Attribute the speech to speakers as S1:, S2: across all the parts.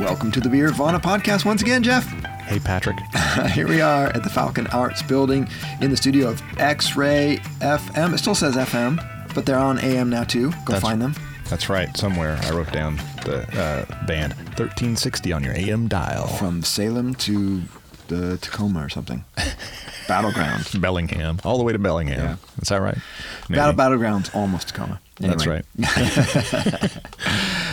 S1: Welcome to the Beervana podcast once again, Jeff.
S2: Hey, Patrick.
S1: Here we are at the Falcon Arts building in the studio of X Ray FM. It still says FM, but they're on AM now too. Go
S2: That's-
S1: find them.
S2: That's right. Somewhere I wrote down the uh, band 1360 on your AM dial.
S1: From Salem to the Tacoma or something. Battleground.
S2: Bellingham, all the way to Bellingham.
S1: Yeah.
S2: Is that right?
S1: Battle. Battleground's almost Tacoma.
S2: That's right.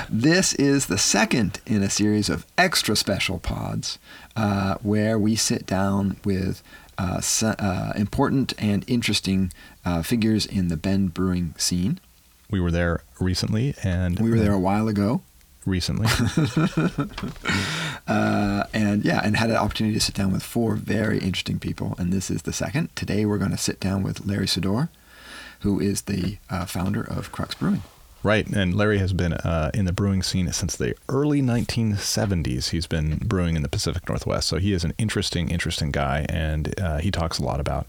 S1: This is the second in a series of extra special pods uh, where we sit down with uh, uh, important and interesting uh, figures in the Bend brewing scene.
S2: We were there recently, and
S1: We were there a while ago.
S2: Recently.
S1: Uh, and yeah, and had an opportunity to sit down with four very interesting people, and this is the second. Today we're going to sit down with Larry Sidor, who is the uh, founder of Crux Brewing.
S2: Right, and Larry has been uh, in the brewing scene since the early 1970s. He's been brewing in the Pacific Northwest, so he is an interesting, interesting guy, and uh, he talks a lot about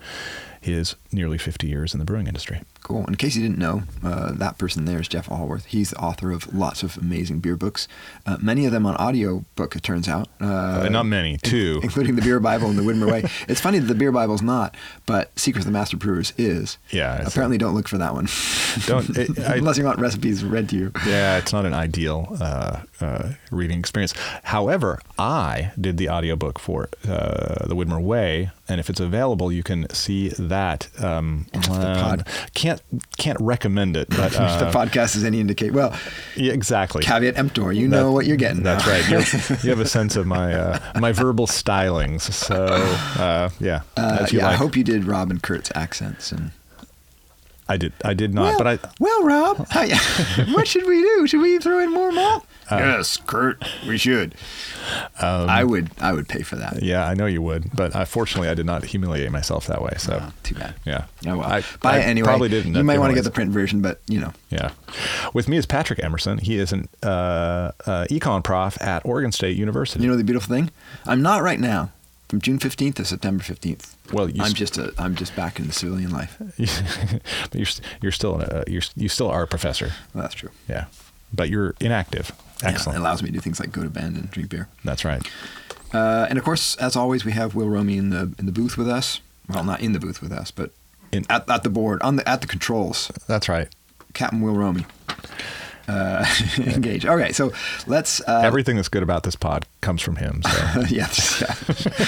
S2: his nearly 50 years in the brewing industry.
S1: Cool. In case you didn't know, uh, that person there is Jeff Alworth. He's the author of lots of amazing beer books, uh, many of them on audio book, it turns out. Uh,
S2: Uh, not many, two.
S1: Including the Beer Bible and the Widmer Way. It's funny that the Beer Bible's not, but Secrets of the Master Brewers is.
S2: Yeah,
S1: Apparently, don't look for that one.
S2: Don't- it- I-
S1: Unless you want recipes read to you.
S2: Yeah, it's not an ideal uh, uh, reading experience. However, I did the audiobook for uh, The Widmer Way, and if it's available, you can see that. Um,
S1: the
S2: um,
S1: pod.
S2: Can't can't recommend it, but
S1: if the
S2: uh,
S1: podcast is any indicate, well,
S2: yeah, exactly.
S1: caveat emptor, you know what you're getting.
S2: That's
S1: now.
S2: right. You're, you have a sense of my uh, my verbal stylings. So uh, yeah,
S1: Uh,
S2: as you
S1: yeah, I hope you did Rob and Kurt's accents and.
S2: I did. I did not,
S1: well,
S2: but I.
S1: well, Rob, hi- what should we do? Should we throw in more malt?
S2: Uh,
S1: yes, Kurt, we should. I would. I would pay for that.
S2: Yeah, I know you would, but uh, fortunately, I did not humiliate myself that way. So
S1: Oh, too bad.
S2: yeah.
S1: Oh well.
S2: I,
S1: Buy
S2: I
S1: it anyway.
S2: Probably didn't.
S1: You might want to get the print version, but you know.
S2: Yeah. With me is Patrick Emerson. He is an uh, uh, econ prof at Oregon State University.
S1: You know the beautiful thing? I'm not right now. From June 15th to September 15th.
S2: Well, you
S1: I'm
S2: st-
S1: just a. I'm just back in the civilian life.
S2: but you're you're still a, you're you still are a professor.
S1: Well, that's true.
S2: Yeah, but you're inactive.
S1: Yeah,
S2: Excellent.
S1: it allows me to do things like go to Bend and drink beer.
S2: That's right.
S1: Uh, and of course, as always, we have Will Romy in the in the booth with us. Well, not in the booth with us, but
S2: In-
S1: at, at the board on the at the controls.
S2: That's right.
S1: Captain Will Romy. Uh, engage. Okay, so let's. Uh,
S2: Everything that's good about this pod comes from him. So
S1: yeah, yeah.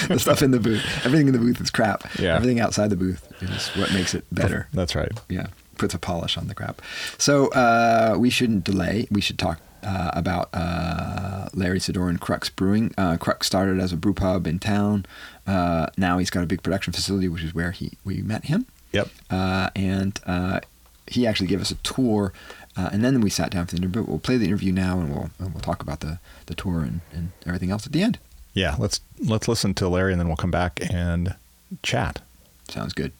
S1: the stuff in the booth. Everything in the booth is crap.
S2: Yeah.
S1: Everything outside the booth is what makes it better.
S2: that's right.
S1: Yeah, puts a polish on the crap. So uh, we shouldn't delay. We should talk uh, about uh, Larry Sidor and Crux Brewing. Uh, Crux started as a brew pub in town. Uh, now he's got a big production facility, which is where he we met him.
S2: Yep.
S1: Uh, and uh, he actually gave us a tour. Uh, and then we sat down for the interview. We'll play the interview now, and we'll and we'll talk about the, the tour and, and everything else at the end.
S2: Yeah. Let's let's listen to Larry, and then we'll come back and chat.
S1: Sounds good.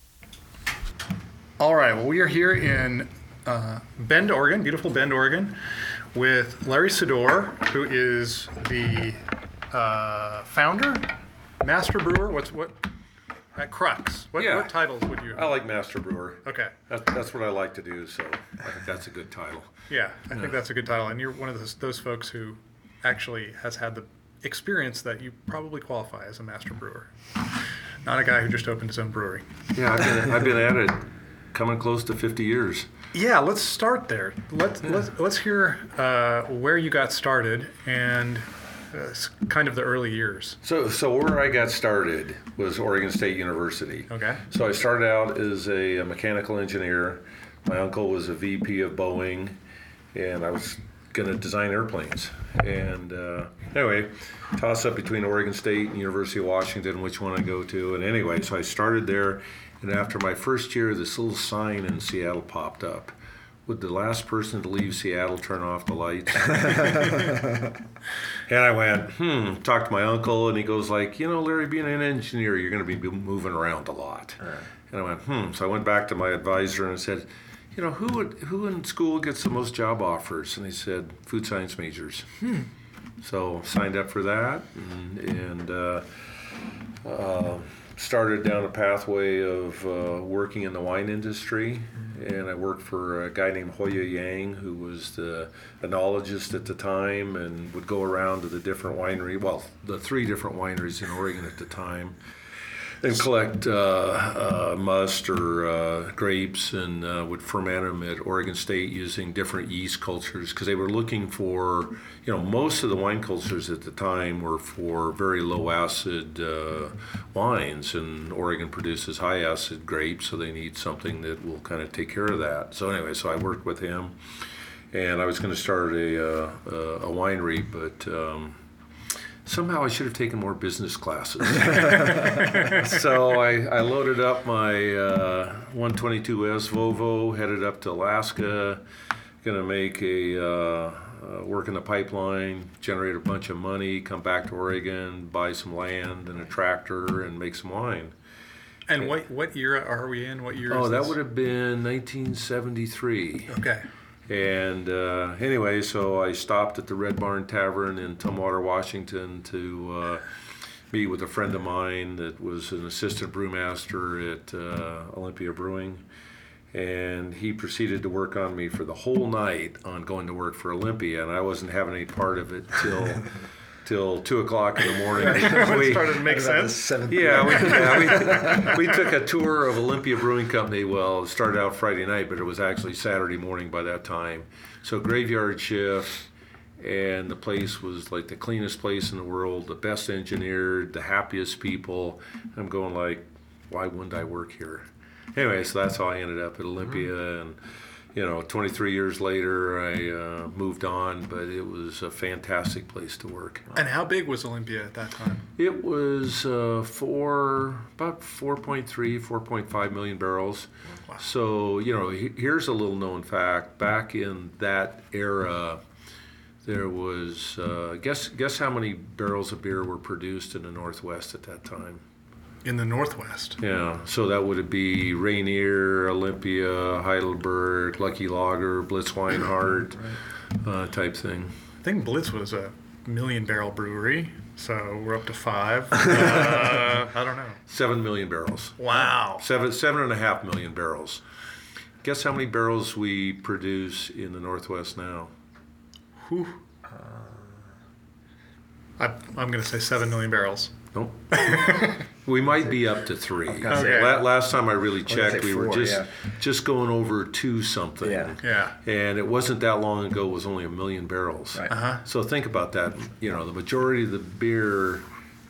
S3: All right. Well, we are here in uh, Bend, Oregon, beautiful Bend, Oregon, with Larry Sidor, who is the uh, founder, master brewer. What's what? At Crux. What,
S4: Yeah.
S3: what titles would you?
S4: I like Master Brewer.
S3: Okay.
S4: That, that's what I like to do, so I think that's a good title.
S3: Yeah, I think that's a good title, and you're one of those, those folks who actually has had the experience that you probably qualify as a master brewer, not a guy who just opened his own brewery.
S4: Yeah, I've been, I've been at it coming close to 50 years.
S3: Yeah, let's start there. Let's let's let's hear uh, where you got started and uh, kind of the early years.
S4: So, so where I got started was Oregon State University.
S3: Okay.
S4: So I started out as a, a mechanical engineer. My uncle was a VP of Boeing, and I was going to design airplanes. And uh, anyway, toss up between Oregon State and University of Washington, which one I go to. And anyway, so I started there, and after my first year, this little sign in Seattle popped up. Would the last person to leave Seattle turn off the lights? And I went, hmm, talked to my uncle, and he goes like, you know, Larry, being an engineer, you're going to be moving around a lot. And I went, hmm. So I went back to my advisor and I said, you know, who would, who in school gets the most job offers? And he said, food science majors. So signed up for that, and, and uh, uh, started down a pathway of uh, working in the wine industry, and I worked for a guy named Hoya Yang, who was the enologist at the time, and would go around to the different winery, well, the three different wineries in Oregon at the time, and collect uh, uh, must or uh, grapes, and uh, would ferment them at Oregon State using different yeast cultures because they were looking for, you know, most of the wine cultures at the time were for very low acid uh, wines, and Oregon produces high acid grapes, so they need something that will kind of take care of that. So anyway, so I worked with him, and I was going to start a uh, a winery, but. Um, somehow I should have taken more business classes. so I, I, loaded up my uh, 122S Volvo, headed up to Alaska, gonna make a uh, uh, work in the pipeline, generate a bunch of money, come back to Oregon, buy some land and a tractor, and make some wine.
S3: And what what year are we in? What year?
S4: Oh, that would have been 1973.
S3: Okay.
S4: And uh, anyway, so I stopped at the Red Barn Tavern in Tumwater, Washington to uh, meet with a friend of mine that was an assistant brewmaster at uh, Olympia Brewing. And he proceeded to work on me for the whole night on going to work for Olympia, and I wasn't having any part of it till till two o'clock in the morning.
S3: we started to make sense.
S4: Yeah, we, yeah we, we, took a tour of Olympia Brewing Company. Well, it started out Friday night, but it was actually Saturday morning by that time. So graveyard shift, and the place was like the cleanest place in the world, the best engineered, the happiest people. I'm going like, why wouldn't I work here? Anyway, so that's how I ended up at Olympia mm-hmm. and you know, 23 years later, I uh, moved on, but it was a fantastic place to work.
S3: And how big was Olympia at that time?
S4: It was uh, four, about 4.3, 4.5 million barrels. Wow. So, you know, here's a little known fact. Back in that era, there was uh, guess guess how many barrels of beer were produced in the Northwest at that time
S3: in the Northwest.
S4: Yeah, so that would be Rainier, Olympia, Heidelberg, Lucky Lager, Blitz Weinhardt right. uh, type thing.
S3: I think Blitz was a million barrel brewery, so we're up to five. uh, I don't know.
S4: Seven million barrels.
S3: Wow.
S4: Seven seven and a half million barrels. Guess how many barrels we produce in the Northwest now?
S3: Whew. Uh, I, I'm going to say seven million barrels.
S4: Nope. we might be up to three. Okay. last time I really checked, we were just yeah. just going over two something.
S3: Yeah. Yeah.
S4: And it wasn't that long ago. It was only a million barrels.
S3: Right. Uh-huh.
S4: So think about that. You know, the majority of the beer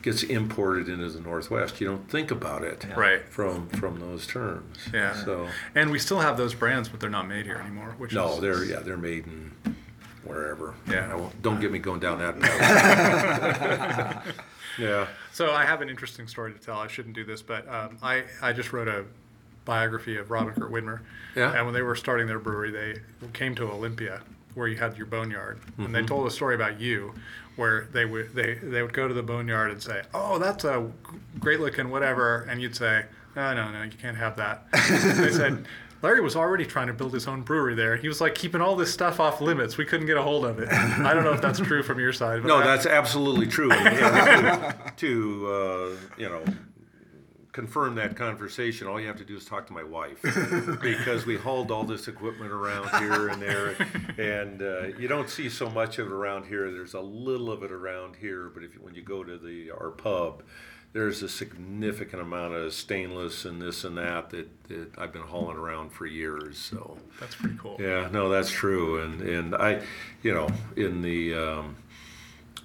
S4: gets imported into the Northwest. You don't think about it,
S3: yeah. right?
S4: From from those terms.
S3: Yeah. So
S4: and
S3: we still have those brands, but they're not made here anymore. Which
S4: no,
S3: is,
S4: they're yeah, they're made in wherever.
S3: Yeah.
S4: don't get me going down that path. yeah.
S3: So I have an interesting story to tell. I shouldn't do this, but um, I I just wrote a biography of Robin Kurt Widmer.
S4: Yeah.
S3: And when they were starting their brewery, they came to Olympia, where you had your boneyard, mm-hmm. and they mm-hmm. told a story about you, where they would they they would go to the boneyard and say, "Oh, that's a great looking whatever," and you'd say, "Oh no, no, you can't have that." they said. Larry was already trying to build his own brewery there. He was like keeping all this stuff off limits. We couldn't get a hold of it. I don't know if that's true from your side.
S4: no, I, that's absolutely true. to, to uh, you know, confirm that conversation, all you have to do is talk to my wife because we hauled all this equipment around here and there, and uh, you don't see so much of it around here. There's a little of it around here, but if when you go to the our pub there's a significant amount of stainless and this and that that, that I've been hauling around for years. So
S3: that's pretty cool.
S4: Yeah, no, that's true. And and I, you know, in the um,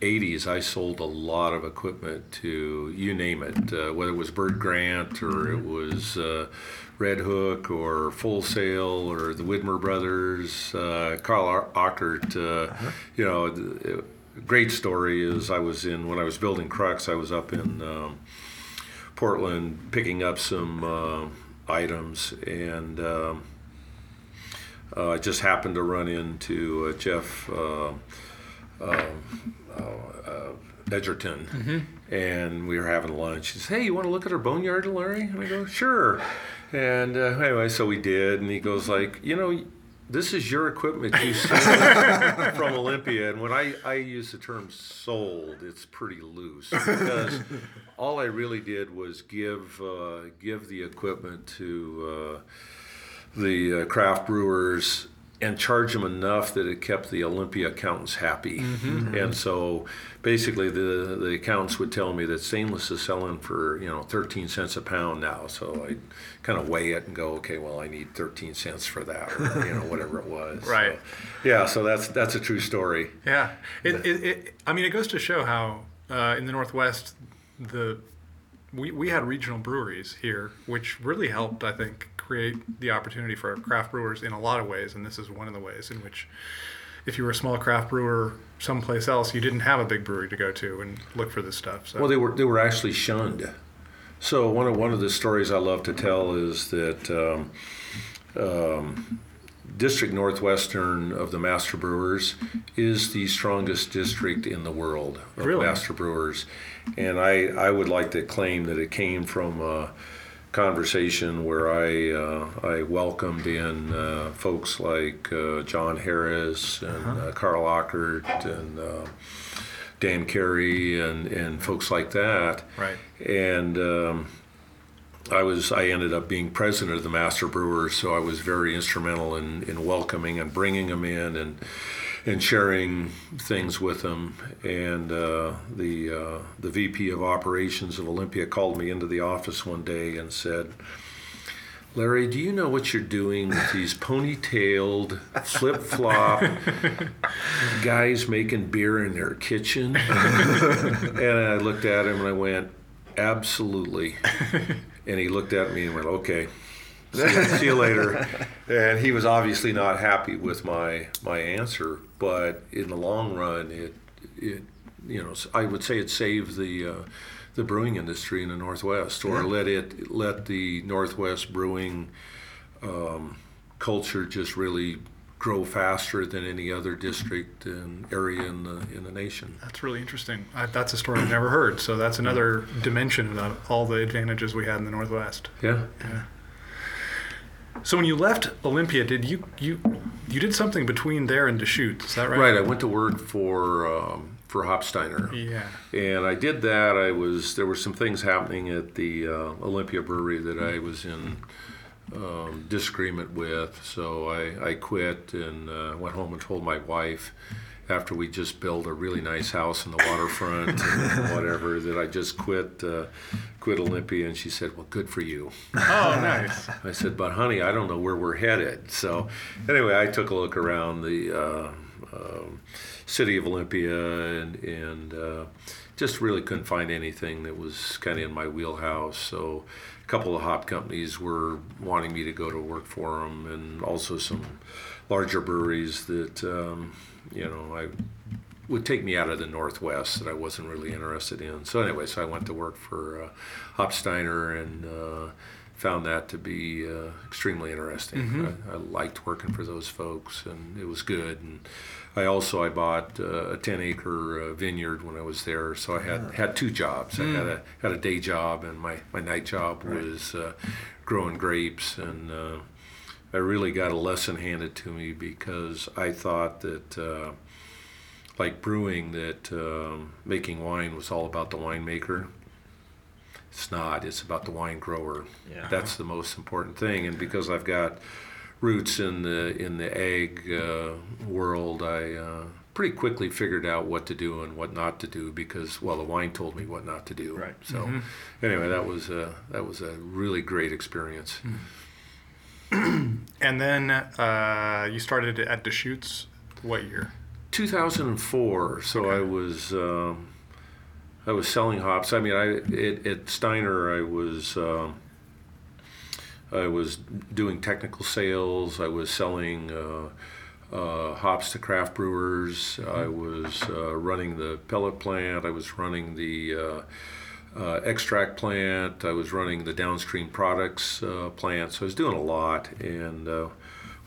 S4: 80s, I sold a lot of equipment to you name it, uh, whether it was Bert Grant or it was uh, Redhook or Full Sail or the Widmer Brothers, uh, Carl Ockert. Uh, uh-huh. You know. It, great story is I was in when I was building Crux. I was up in um, Portland picking up some uh, ederns, and um, uh, I just happened to run into uh, Jeff uh, um, uh, Edgerton, mm-hmm. and we were having lunch. He says, "Hey, you want to look at our boneyard, Larry?" And I go, "Sure." And uh, anyway, so we did, and he goes like, "You know." This is your equipment you sold from Olympia. And when I, I use the term sold, it's pretty loose because all I really did was give uh, give the equipment to uh, the uh, craft brewers and charge them enough that it kept the Olympia accountants happy. And so basically the the accountants would tell me that stainless is selling for, you know, 13 cents a pound now. So I kind of weigh it and go, okay, well I need 13 cents for that or you know whatever it was.
S3: Right.
S4: So, yeah, so that's that's a true story.
S3: Yeah, it, it, it, I mean, it goes to show how uh, in the Northwest, the we, we had regional breweries here, which really helped, I think, create the opportunity for craft brewers in a lot of ways. And this is one of the ways in which, if you were a small craft brewer someplace else, you didn't have a big brewery to go to and look for this stuff. So.
S4: Well, they were they were actually shunned. So one of one of the stories I love to tell is that um, um, District Northwestern of the Master Brewers is the strongest district in the world of
S3: Really?
S4: Master Brewers, and I I would like to claim that it came from. a Conversation where I uh, I welcomed in uh, folks like uh, John Harris and uh, Carl Ockert and uh, Dan Carey and, and folks like that.
S3: Right.
S4: And um, I was I ended up being president of the Master Brewers, so I was very instrumental in, in welcoming and bringing them in and and sharing things with them. And uh, the uh, the VP of operations of Olympia called me into the office one day and said. Larry, do you know what you're doing with these ponytailed, flip flop guys making beer in their kitchen? and I looked at him and I went, Absolutely. And he looked at me and went, Okay. See you, see you later. And he was obviously not happy with my my answer, but in the long run, it it you know I would say it saved the uh, the brewing industry in the Northwest, or let it let the Northwest brewing um, culture just really grow faster than any other district and area in the in the nation.
S3: That's really interesting. I, that's a story I've never heard. So that's another dimension of all the advantages we had in the Northwest.
S4: Yeah. Yeah.
S3: So when you left Olympia, did you you you did something between there and Deschutes? Is that right?
S4: Right. I went to work for um, for Hopsteiner.
S3: Yeah.
S4: And I did that. I was there were some things happening at the uh, Olympia Brewery that I was in um, disagreement with, so I, I quit and uh, went home and told my wife after we just built a really nice house in the waterfront and whatever that I just quit uh, quit Olympia, and she said, "Well, good for you."
S3: Oh, nice.
S4: I said, "But honey, I don't know where we're headed." So, anyway, I took a look around the uh, um, city of Olympia and and uh, just really couldn't find anything that was kind of in my wheelhouse. So, a couple of hop companies were wanting me to go to work for them, and also some larger breweries that um, you know I would take me out of the Northwest that I wasn't really interested in. So anyway, so I went to work for uh, Hopsteiner and uh, found that to be uh, extremely interesting. I, I liked working for those folks, and it was good. And I also I bought uh, a 10 acre uh, vineyard when I was there, so I had had two jobs. I had a had a day job, and my my night job was uh, growing grapes and. I really got a lesson handed to me because I thought that uh, like brewing that um, making wine was all about the winemaker. It's not. It's about the wine grower.
S1: Yeah.
S4: That's the most important thing. And because I've got roots in the in the egg uh, world, I uh, pretty quickly figured out what to do and what not to do because well, the wine told me what not to do.
S1: Right.
S4: So anyway, that was a, that was a really great experience.
S3: And then uh, you started at Deschutes. What year?
S4: 2004. So I was um, I was selling hops. I mean, I at, at Steiner I was um, I was doing technical sales. I was selling uh, uh, hops to craft brewers. I was uh, running the pellet plant. I was running the uh, extract plant. I was running the downstream products uh, plant. So I was doing a lot. And uh,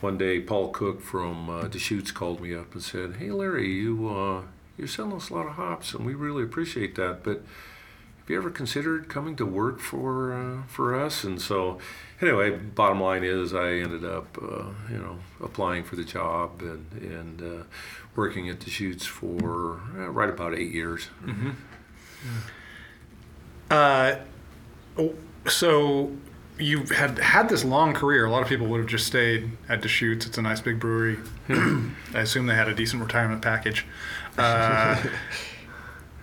S4: one day, Paul Cook from uh, Deschutes called me up and said, "Hey, Larry, you uh, you're selling us a lot of hops, and we really appreciate that. But Have you ever considered coming to work for uh, for us?" And so, anyway, bottom line is, I ended up, you know, applying for the job and and working at shoots for right about eight years.
S3: Uh, so you had had this long career. A lot of people would have just stayed at Deschutes. It's a nice big brewery. I assume they had a decent retirement package. Uh,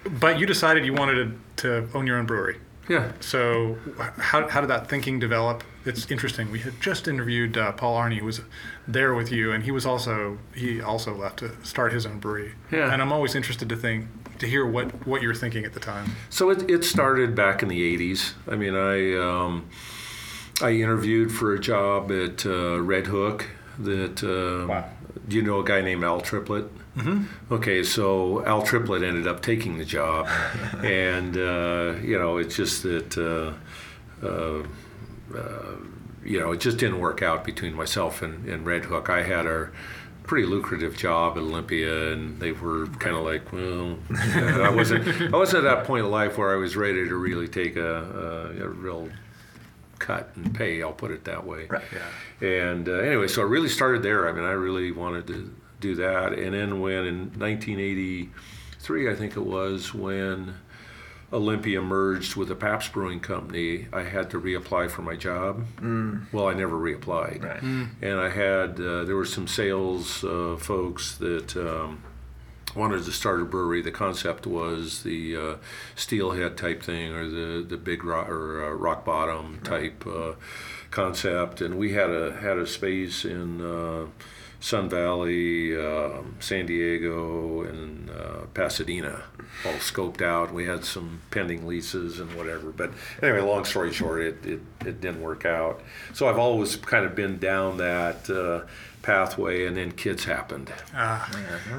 S3: but you decided you wanted to, to own your own brewery.
S4: Yeah.
S3: So how, how did that thinking develop? It's interesting. We had just interviewed uh, Paul Arney, who was there with you, and he was also he also left to start his own brewery.
S4: Yeah.
S3: And I'm always interested to think to hear what what you were thinking at the time.
S4: So it, it started back in the 80s. I mean, I, um, I interviewed for a job at uh, Redhook that, uh,
S3: Wow.
S4: do you know a guy named Al Triplett? Mm-hmm. Okay, so Al Triplett ended up taking the job. and, uh, you know, it's just that, uh, uh, uh, you know, it just didn't work out between myself and, and Redhook. I had a pretty lucrative job at Olympia, and they were kind of like, well, I wasn't, I wasn't at that point in life where I was ready to really take a, a, a real cut and pay. I'll put it that way.
S1: Right. Yeah.
S4: And uh, anyway, so I really started there. I mean, I really wanted to do that. And then when in 1983, I think it was, when Olympia merged with the Pabst Brewing Company, I had to reapply for my job. Well, I never reapplied.
S1: Right.
S4: And I had, uh, there were some sales uh, folks that um, wanted to start a brewery. The concept was the uh, steelhead type thing or the, the big rock, or uh, rock bottom type uh, concept. And we had a, had a space in uh, Sun Valley, um San Diego, and uh, Pasadena, all scoped out. We had some pending leases and whatever. But anyway, long story short, it, it, it didn't work out. So I've always kind of been down that uh, pathway, and then kids happened.
S3: Ah,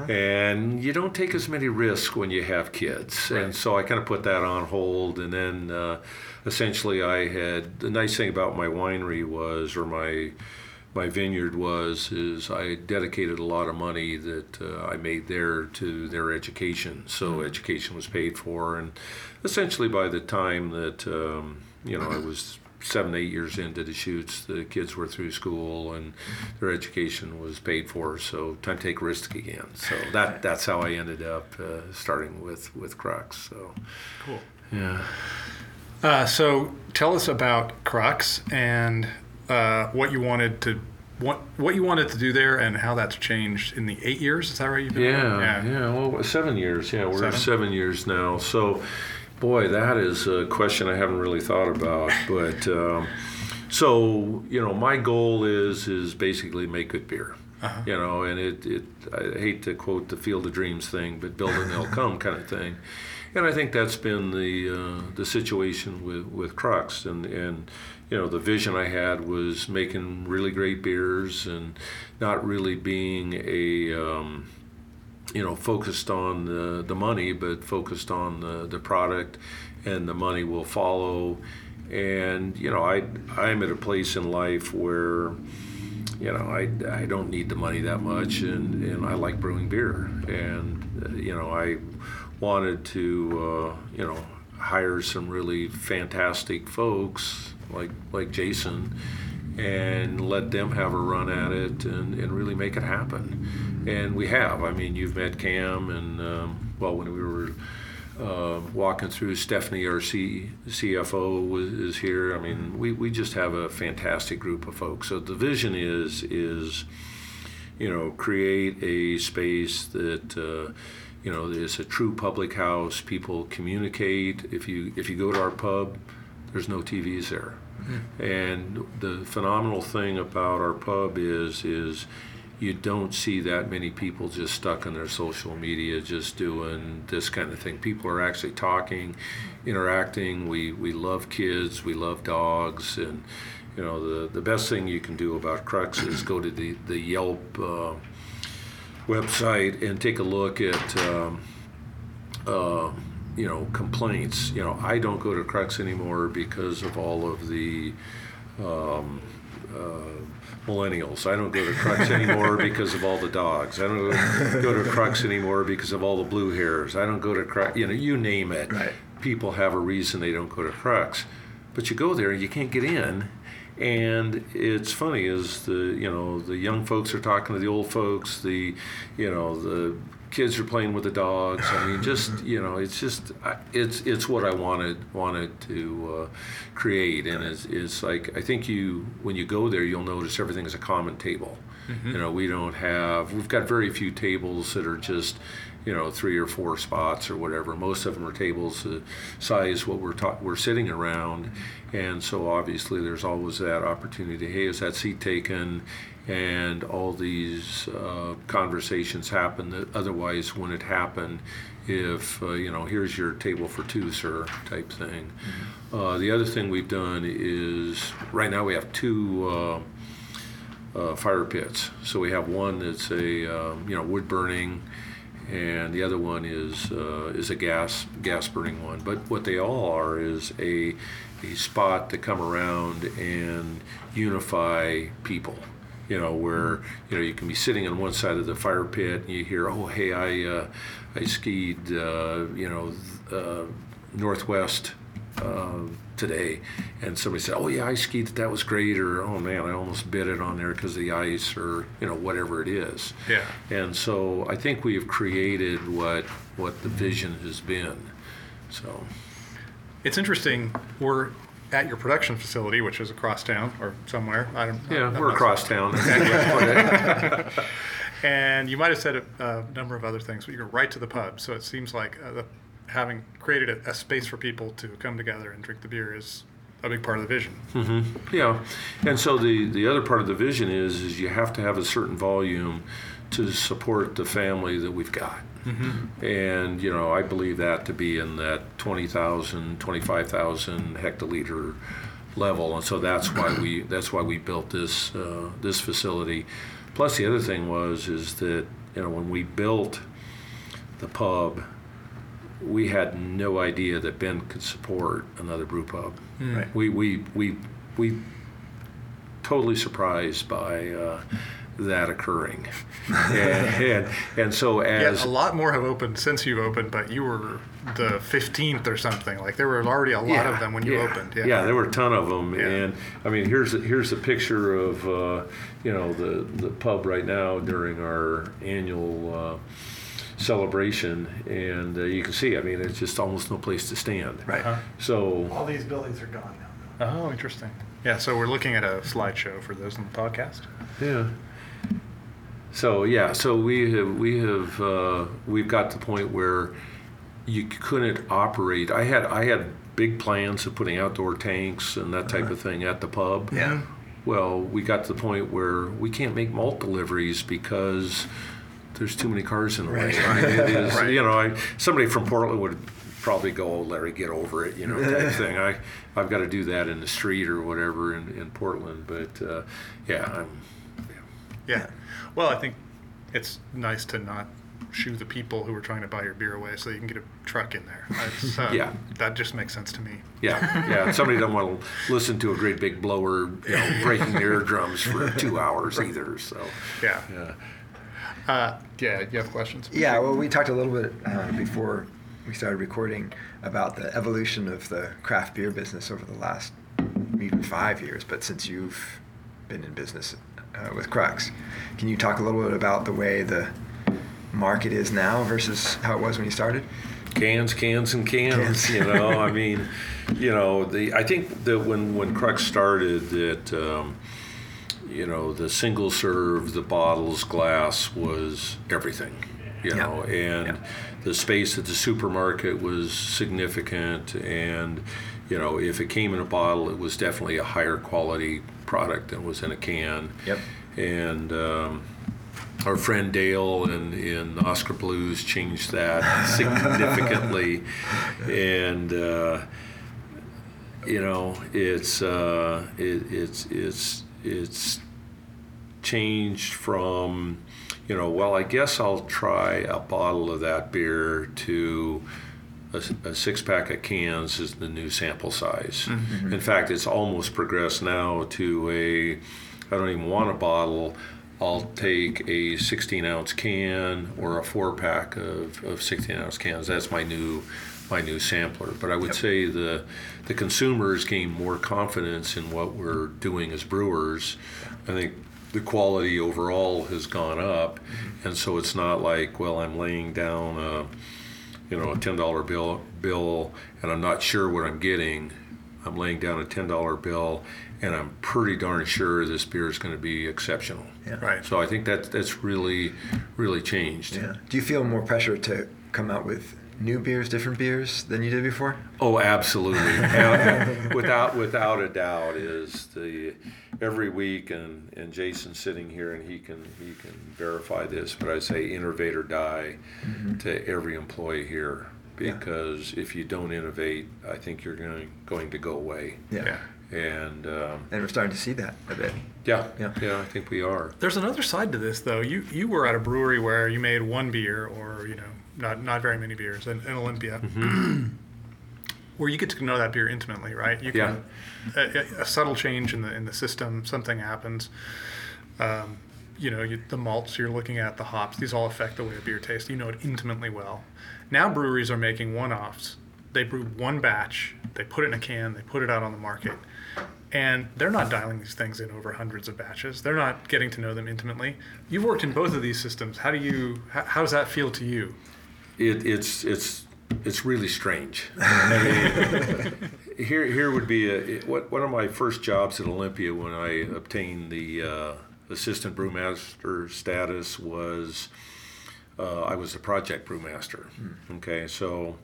S4: And you don't take as many risks when you have kids. And so I kind of put that on hold. And then uh, essentially, I had the nice thing about my winery was, or my my vineyard was, is I dedicated a lot of money that uh, I made there to their education. So education was paid for, and essentially by the time that um, you know I was seven, eight years into Deschutes, the kids were through school and their education was paid for. So time to take risk again. So that that's how I ended up uh, starting with with Crux. So
S3: cool.
S4: yeah.
S3: Uh, so tell us about Crux and uh, what you wanted to what what you wanted to do there and how that's changed in the eight years. Is that right? You've been
S4: Yeah,
S3: there?
S4: yeah, Well, seven years. Yeah, we're
S3: Seven?
S4: seven, years now. So, boy, that is a question I haven't really thought about. But um, so you know, my goal is is basically make good beer.
S3: Uh-huh.
S4: You know, and it, it I hate to quote the Field of Dreams thing, but build and they'll come kind of thing. And I think that's been the uh, the situation with with Crux, and and you know the vision I had was making really great beers and not really being a um, you know focused on the, the money, but focused on the, the product, and the money will follow. And you know I I'm at a place in life where you know, I, I don't need the money that much, and, and I like brewing beer. And, uh, you know, I wanted to, uh, you know, hire some really fantastic folks like, like Jason and let them have a run at it and, and really make it happen. And we have. I mean, you've met Cam, and, um, well, when we were uh, walking through. Stephanie, our C, CFO, was, is here. I mean, we, we just have a fantastic group of folks. So the vision is is you know create a space that uh, you know is a true public house. People communicate. If you if you go to our pub, there's no TVs there. And the phenomenal thing about our pub is is you don't see that many people just stuck in their social media just doing this kind of thing. People are actually talking, interacting. We we love kids, we love dogs, and you know the the best thing you can do about Crux is go to the the Yelp uh, website and take a look at. Um, uh, you know complaints. You know I don't go to Crux anymore because of all of the um, uh, millennials. I don't go to Crux anymore because of all the dogs. I don't go to Crux anymore because of all the blue hairs. I don't go to Crux. You know, you name it.
S1: Right.
S4: people have a reason they don't go to Crux, but you go there and you can't get in. And it's funny is the you know the young folks are talking to the old folks, the you know the kids are playing with the dogs. I mean, just you know, it's just it's it's what I wanted wanted to uh, create, and it's, it's like I think you when you go there, you'll notice everything is a common table. You know, we don't have we've got very few tables that are just you know three or four spots or whatever. Most of them are tables the size what we're ta- we're sitting around, and so obviously there's always that opportunity. Hey, is that seat taken? and all these uh, conversations happen that otherwise wouldn't happen if uh, you know here's your table for two sir type thing uh, the other thing we've done is right now we have two uh, uh, fire pits so we have one that's a um, you know wood burning and the other one is uh, is a gas gas burning one. But what they all are is a a spot to come around and unify people. You know where you know you can be sitting on one side of the fire pit and you hear, oh hey I uh, I skied uh, you know uh, northwest uh, today, and somebody said, "Oh yeah, I skied. That was great," or "Oh man, I almost bit it on there because of the ice," or you know whatever it is.
S3: Yeah.
S4: And so I think we have created what what the vision has been. So
S3: It's interesting. We're at your production facility, which is across town or somewhere. I don't.
S4: yeah,
S3: I'm
S4: we're across town.
S3: And you might have said a, a number of other things, but you're right to the pub. So it seems like uh, the, having created a, a space for people to come together and drink the beer is a big part of the vision.
S4: Yeah, and so the the other part of the vision is is you have to have a certain volume to support the family that we've got. And you know, I believe that to be in that 20,000, 25,000 hectoliter level, and so that's why we that's why we built this uh, this facility. Plus, the other thing was is that you know when we built the pub, we had no idea that Bend could support another brew pub.
S1: Right.
S4: We we we we totally surprised by uh, that occurring, and, and and so
S3: Yeah, a lot more have opened since you've opened, but you were the 15th or something. Like there were already a lot of them when you
S4: yeah,
S3: opened. Yeah.
S4: Yeah, there were a ton of them,
S3: Yeah.
S4: and I mean, here's a, here's a picture of uh, you know the the pub right now during our annual uh, celebration, and uh, you can see. I mean, it's just almost no place to stand.
S1: Right.
S3: Uh-huh.
S4: So
S5: All these buildings are gone now.
S3: Oh, interesting. Yeah, so we're looking at a slideshow for those in the podcast.
S4: yeah. So yeah, so we have we have uh, we've got to the point where you couldn't operate. I had I had big plans of putting outdoor tanks and that type of thing at the pub.
S1: Yeah.
S4: Well, we got to the point where we can't make malt deliveries because there's too many cars in the way.
S1: Right.
S4: It is,
S3: Right.
S4: you know, I, somebody from Portland would probably go, oh, Larry, get over it, you know, type thing. I, I've got to do that in the street or whatever in, in Portland. But uh, yeah, I'm,
S3: Yeah. Well, I think it's nice to not shoo the people who are trying to buy your beer away so you can get a truck in there. Uh,
S4: Yeah.
S3: That just makes sense to me.
S4: yeah, yeah. Somebody doesn't want to listen to a great big blower, you know, breaking their eardrums for two hours either. So
S3: Yeah.
S4: yeah.
S3: Uh, yeah, you have questions?
S1: Yeah, well, we talked a little bit uh, before we started recording about the evolution of the craft beer business over the last even five years. But since you've been in business uh, with Crux, can you talk a little bit about the way the market is now versus how it was when you started?
S4: cans, cans, and cans.
S1: Cans.
S4: You know, I mean, you know, the I think that when when Crux started, that um, you know, the single serve, the bottles, glass was everything. You
S1: Yeah.
S4: know, and
S1: Yeah.
S4: the space at the supermarket was significant, and you know, if it came in a bottle, it was definitely a higher quality product than was in a can.
S1: Yep.
S4: And um, our friend Dale in, in Oskar Blues changed that significantly, and uh, you know it's uh, it, it's it's it's changed from you know well I guess I'll try a bottle of that beer to a, a six pack of cans is the new sample size. Mm-hmm. Mm-hmm. In fact, it's almost progressed now to a I don't even want a bottle. I'll take a 16 ounce can or a four pack of, of 16 ounce cans. That's my new my new sampler. But I would say the the consumers gain more confidence in what we're doing as brewers. I think the quality overall has gone up, mm-hmm. and so it's not like well I'm laying down a you know a ten dollar bill bill and I'm not sure what I'm getting. I'm laying down a ten dollar bill and I'm pretty darn sure this beer is going to be exceptional.
S1: Yeah.
S3: Right.
S4: So I think that that's really really changed.
S1: Yeah. Do you feel more pressure to come out with new beers, different beers than you did before?
S4: Oh, absolutely. Without without a doubt is the every week and, and Jason's sitting here and he can he can verify this, but I say innovate or die to every employee here because if you don't innovate, I think you're going going to go away.
S1: Yeah.
S3: Yeah.
S4: And um,
S1: And we're starting to see that a bit.
S4: yeah,
S1: Yeah.
S4: yeah, I think we are.
S3: There's another side to this, though. You you were at a brewery where you made one beer, or you know, not not very many beers, in, in Olympia, where you get to know that beer intimately, right? You can a, a- a subtle change in the in the system, something happens. Um, you know, you, the malts you're looking at, the hops, these all affect the way a beer tastes. You know it intimately well. Now breweries are making one-offs. They brew one batch, they put it in a can, they put it out on the market, and they're not dialing these things in over hundreds of batches. They're not getting to know them intimately. You've worked in both of these systems. How do you? How, how does that feel to you?
S4: It, it's it's it's really strange. I mean, here here would be a what one of my first jobs at Olympia when I obtained the uh, assistant brewmaster status was uh, I was a project brewmaster. Okay, so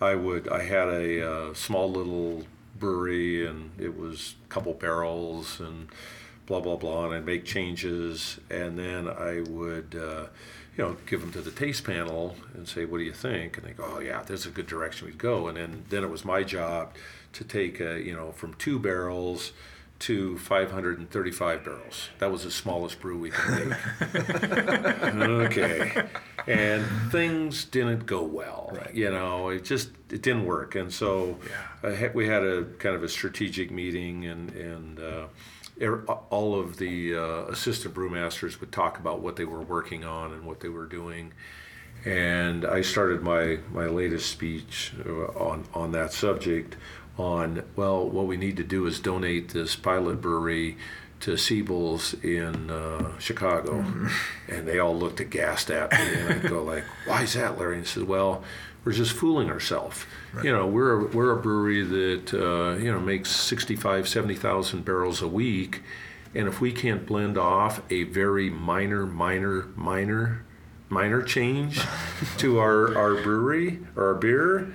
S4: I would I had a uh, small little brewery and it was a couple barrels and blah blah blah and I'd make changes and then I would uh, you know give them to the taste panel and say what do you think? And they go oh yeah this is a good direction we'd go. And then then it was my job to take a, you know from two barrels to 535 barrels. That was the smallest brew we could make. Okay. And things didn't go well you know it just it didn't work. And so I had, we had a kind of a strategic meeting and and uh, all of the uh, assistant brewmasters would talk about what they were working on and what they were doing. And I started my my latest speech uh, on on that subject on well what we need to do is donate this pilot brewery to Siebel's in uh, Chicago, and they all looked aghast at me, and I go like, "Why is that, Larry?" And he said, "Well, we're just fooling ourselves. You know, we're a, we're a brewery that uh, you know makes 65, 70,000 barrels a week, and if we can't blend off a very minor, minor, minor, minor change to our our brewery or our beer."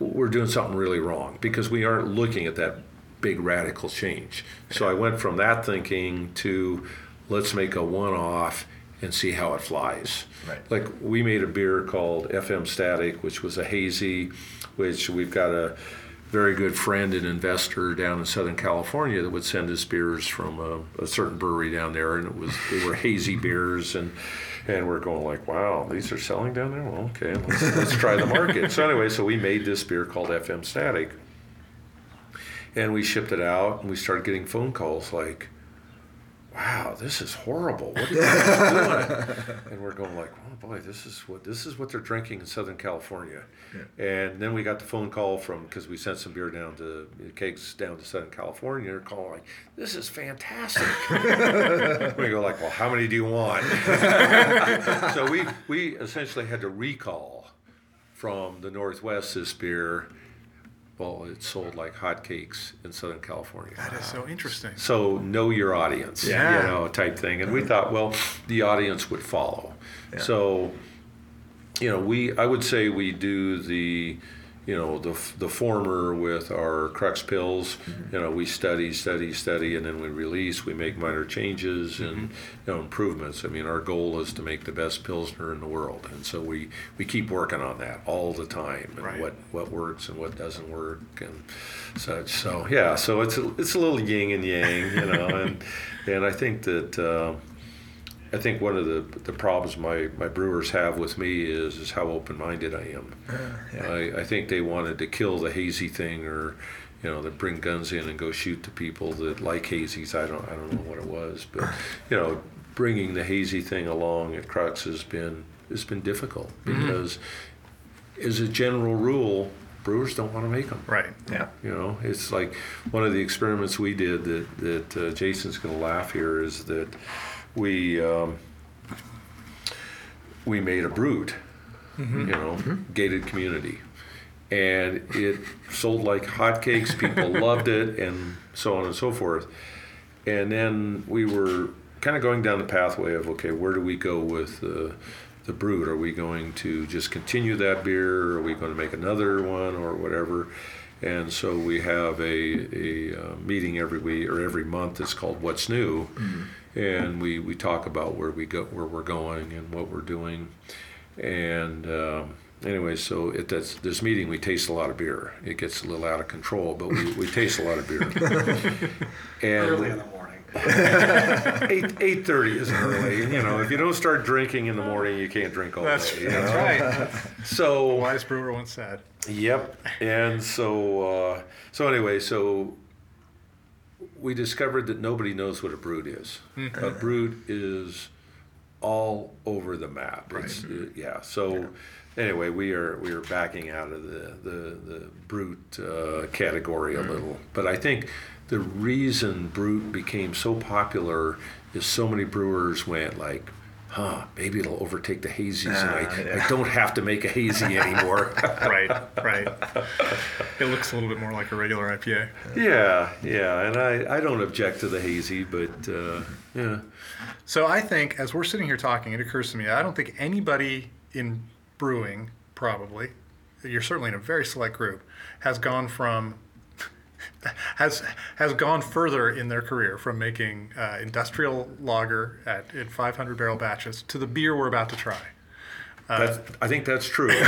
S4: we're doing something really wrong because we aren't looking at that big radical change. So I went from that thinking to let's make a one off and see how it flies.
S1: Right.
S4: Like we made a beer called FM Static, which was a hazy, which we've got a very good friend and investor down in Southern California that would send us beers from a, a certain brewery down there, and it was they were hazy beers, and and we're going like, wow, these are selling down there. Well, okay, let's, let's try the market. So anyway, so we made this beer called FM Static, and we shipped it out, and we started getting phone calls like. Wow, this is horrible. What are you guys doing? And we're going like, oh boy, this is what this is what they're drinking in Southern California. And then we got the phone call from because we sent some beer down to kegs down to Southern California. They're calling like, this is fantastic. we go like, well, how many do you want? so we we essentially had to recall from the Northwest this beer. Well, it sold like hotcakes in Southern California.
S3: That is so interesting.
S4: So know your audience,
S3: Yeah.
S4: you know, type thing. And we thought, well, the audience would follow. So, you know, we I would say we do the, you know, the the former with our crux pills. You know, we study, study, study, and then we release. We make minor changes and you know improvements. I mean, our goal is to make the best pilsner in the world, and so we we keep working on that all the time. And
S3: Right.
S4: what what works and what doesn't work and such. So yeah, so it's a, it's a little yin and yang, you know, and and I think that uh, I think one of the the problems my, my brewers have with me is is how open minded I am. I, I think they wanted to kill the hazy thing or. You know, that bring guns in and go shoot the people that like hazies. I don't, I don't know what it was, but you know, bringing the hazy thing along at Crux has been it's been difficult because as a general rule, brewers don't want to make them.
S3: Right.
S1: Yeah.
S4: You know, it's like one of the experiments we did that that uh, Jason's going to laugh here is that we um, we made a brut, you know, gated community, and it sold like hotcakes. People loved it, and so on and so forth. And then we were kind of going down the pathway of okay, where do we go with the the brut? Are we going to just continue that beer? Or are we going to make another one or whatever? And so we have a, a uh, meeting every week or every month. It's called What's New, and we, we talk about where we go, where we're going, and what we're doing. And um, anyway, so at this, this meeting, we taste a lot of beer. It gets a little out of control, but we, we taste a lot of beer. and
S5: Early in the morning.
S4: eight eight thirty is early. You know, if you don't start drinking in the morning, you can't drink all
S3: That's,
S4: day.
S3: that's
S4: know?
S3: right.
S4: So
S3: Wise brewer once said.
S4: Yep. And so, uh, so anyway, so we discovered that nobody knows what a brut is. A brut is all over the map. It's, uh, yeah. So anyway, we are we are backing out of the the the brut uh, category a little, but I think. The reason Brut became so popular is so many brewers went like, huh, maybe it'll overtake the hazies and I, I don't have to make a hazy anymore.
S3: Right, right. It looks a little bit more like a regular IPA.
S4: Yeah, yeah, and I, I don't object to the hazy, but uh, yeah,
S3: So I think as we're sitting here talking, it occurs to me I don't think anybody in brewing, probably, you're certainly in a very select group, has gone from has has gone further in their career from making uh, industrial lager at in 500 barrel batches to the beer we're about to try.
S4: that's, I think that's true.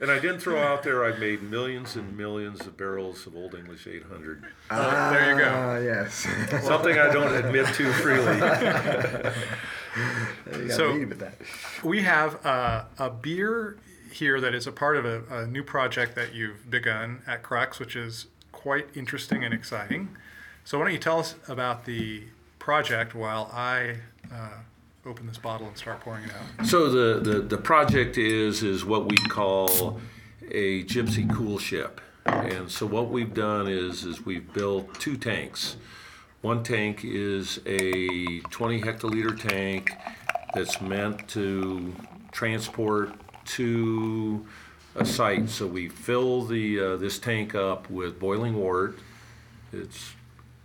S4: and I didn't throw out there I've made millions and millions of barrels of Old English 800.
S3: there you go.
S1: Ah, yes.
S4: Something I don't admit to freely.
S1: you
S3: So-
S1: that.
S3: We have uh, a beer here that is a part of a, a new project that you've begun at Crux, which is quite interesting and exciting. So why don't you tell us about the project while I uh, open this bottle and start pouring it out?
S4: So the, the, the project is is what we call a gypsy cool ship. And so what we've done is is we've built two tanks. One tank is a 20 hectoliter tank that's meant to transport to a site. So we fill the uh, this tank up with boiling wort. It's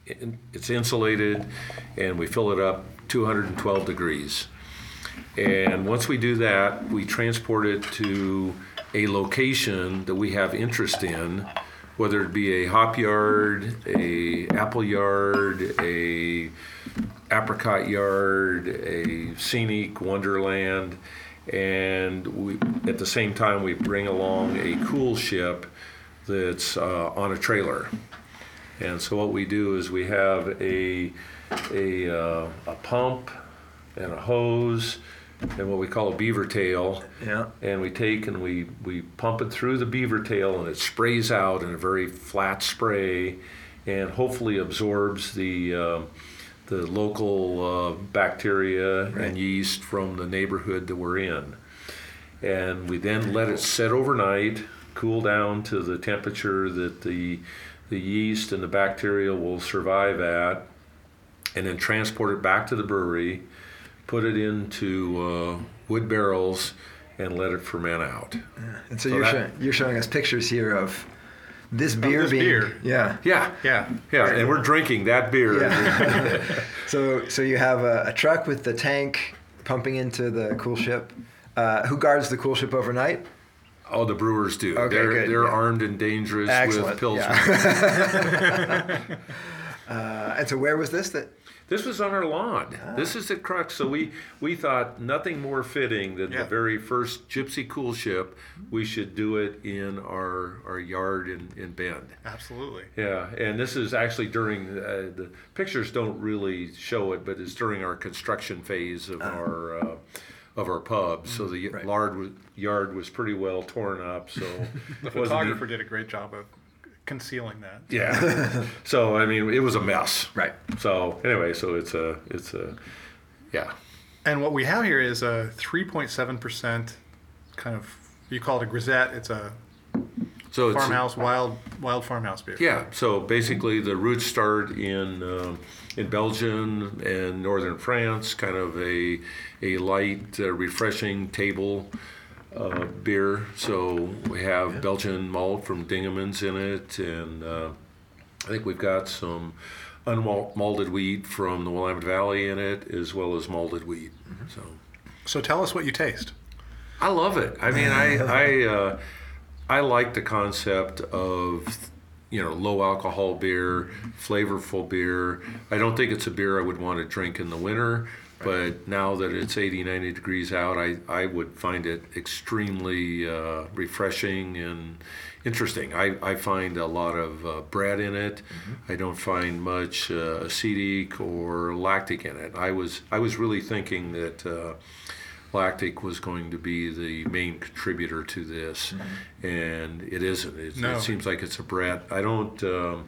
S4: it's insulated, and we fill it up 212 degrees. And once we do that, we transport it to a location that we have interest in, whether it be a hop yard, a apple yard, a apricot yard, a scenic wonderland, and we, at the same time we bring along a cool ship that's uh, on a trailer. And so what we do is we have a a, uh, a pump and a hose and what we call a beaver tail.
S1: Yeah.
S4: And we take and we, we pump it through the beaver tail and it sprays out in a very flat spray and hopefully absorbs the uh, the local uh, bacteria and yeast from the neighborhood that we're in. And we then let it set overnight, cool down to the temperature that the the yeast and the bacteria will survive at, and then transport it back to the brewery, put it into uh, wood barrels, and let it ferment out. Yeah.
S1: And so,
S4: So
S1: you're,
S4: that-
S1: you're showing us pictures here of this beer
S3: this
S1: being.
S3: beer.
S1: Yeah.
S4: Yeah,
S3: Yeah.
S4: yeah, and we're drinking that beer.
S1: Yeah. so so you have a, a truck with the tank pumping into the cool ship. Uh, who guards the cool ship overnight?
S4: Oh, the brewers do.
S1: Okay,
S4: they're
S1: good,
S4: they're
S1: yeah.
S4: armed and dangerous
S1: Excellent,
S4: with pilsner.
S1: yeah. Uh, and so where was this? That
S4: This was on our lawn.
S1: Ah.
S4: This is the crux. So we we thought nothing more fitting than
S3: Yeah.
S4: the very first Gypsy Cool Ship. We should do it in our our yard in in Bend.
S3: Absolutely.
S4: Yeah, and this is actually during uh, the pictures don't really show it, but it's during our construction phase of our uh, of our pub. So the
S1: Right.
S4: yard was, yard was pretty well torn up. So
S3: The photographer did a great job of concealing that.
S4: yeah. so I mean, it was a mess.
S1: right.
S4: So anyway, so it's a it's a yeah.
S3: And what we have here is a 3.7% kind of You call it a grisette. It's a
S4: So it's
S3: farmhouse, wild, wild farmhouse beer.
S4: Yeah, so basically the roots start in um, in Belgium and northern France, kind of a a light, uh, refreshing table uh, beer. So we have Belgian malt from Dingemans in it, and uh, I think we've got some unmalted wheat from the Willamette Valley in it, as well as malted wheat. So.
S3: So tell us what you taste.
S4: I love it. I mean, I I uh, I like the concept of you know low alcohol beer, flavorful beer. I don't think it's a beer I would want to drink in the winter, but now that it's 80, 90 degrees out, I I would find it extremely uh, refreshing and interesting. I, I find a lot of uh, bread in it. I don't find much uh, acetic or lactic in it. I was I was really thinking that. Uh, lactic was going to be the main contributor to this, and it isn't. It,
S3: No.
S4: it seems like it's a bread. I don't. Um,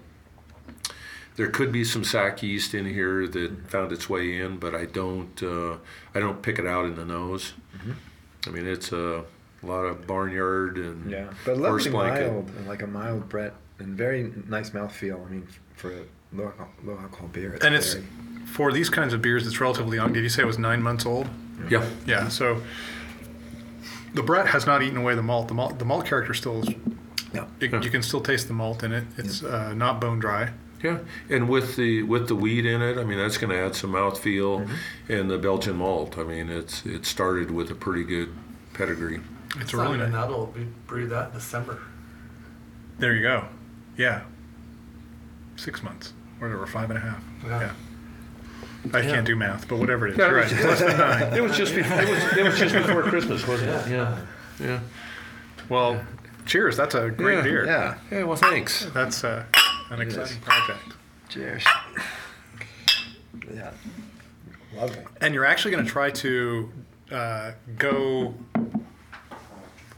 S4: there could be some Sacc yeast in here that found its way in, but I don't. Uh, I don't pick it out in the nose. I mean, it's a lot of barnyard and
S1: Yeah, but
S4: horse
S1: lovely
S4: blanket.
S1: mild, and like a mild Brett, and very nice mouthfeel. I mean, for a low alcohol, low alcohol beer, it's
S3: And it's
S1: very,
S3: for these kinds of beers. It's relatively young. Did you say it was nine months old?
S4: Yeah.
S3: Yeah. So the Brett has not eaten away the malt. The malt, the malt character still is.
S1: yeah.
S3: You, you can still taste the malt in it. It's uh, not bone dry.
S4: Yeah, and with the with the wheat in it, I mean that's going to add some mouthfeel,
S3: Mm-hmm.
S4: and the Belgian malt. I mean it's it started with a pretty good pedigree.
S3: It's a really
S5: Simon that'll we brewed that in December.
S3: There you go. Yeah. Six months, or whatever, five and a half.
S5: Yeah.
S3: Yeah. I can't do math, but whatever it is.
S4: Yeah, it
S3: right.
S4: was- It was just before, it was, it was just before Christmas, wasn't it? Yeah, yeah,
S3: Well, cheers. That's a great
S4: Yeah.
S3: beer.
S1: Yeah.
S4: yeah. Well, thanks.
S3: That's uh, an
S1: It is.
S3: exciting project.
S1: Cheers. Yeah. Lovely.
S3: And you're actually going to try to uh, go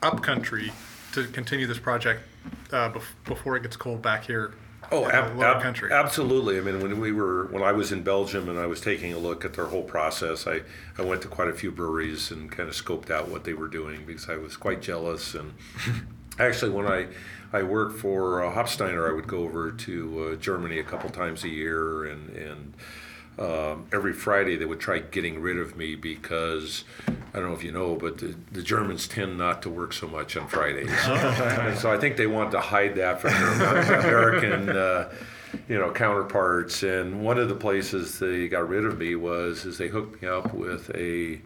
S3: up country to continue this project uh, bef- before it gets cold back here.
S4: Oh,
S3: in the
S4: ab-
S3: lower
S4: ab-
S3: country.
S4: absolutely. I mean, when we were when I was in Belgium and I was taking a look at their whole process, I, I went to quite a few breweries and kind of scoped out what they were doing because I was quite jealous. And actually, when I I worked for uh, Hopsteiner, I would go over to uh, Germany a couple times a year, and and um, every Friday they would try getting rid of me because I don't know if you know, but the, the Germans tend not to work so much on Fridays. so I think they wanted to hide that from their American, uh, you know, counterparts. And one of the places they got rid of me was is they hooked me up with a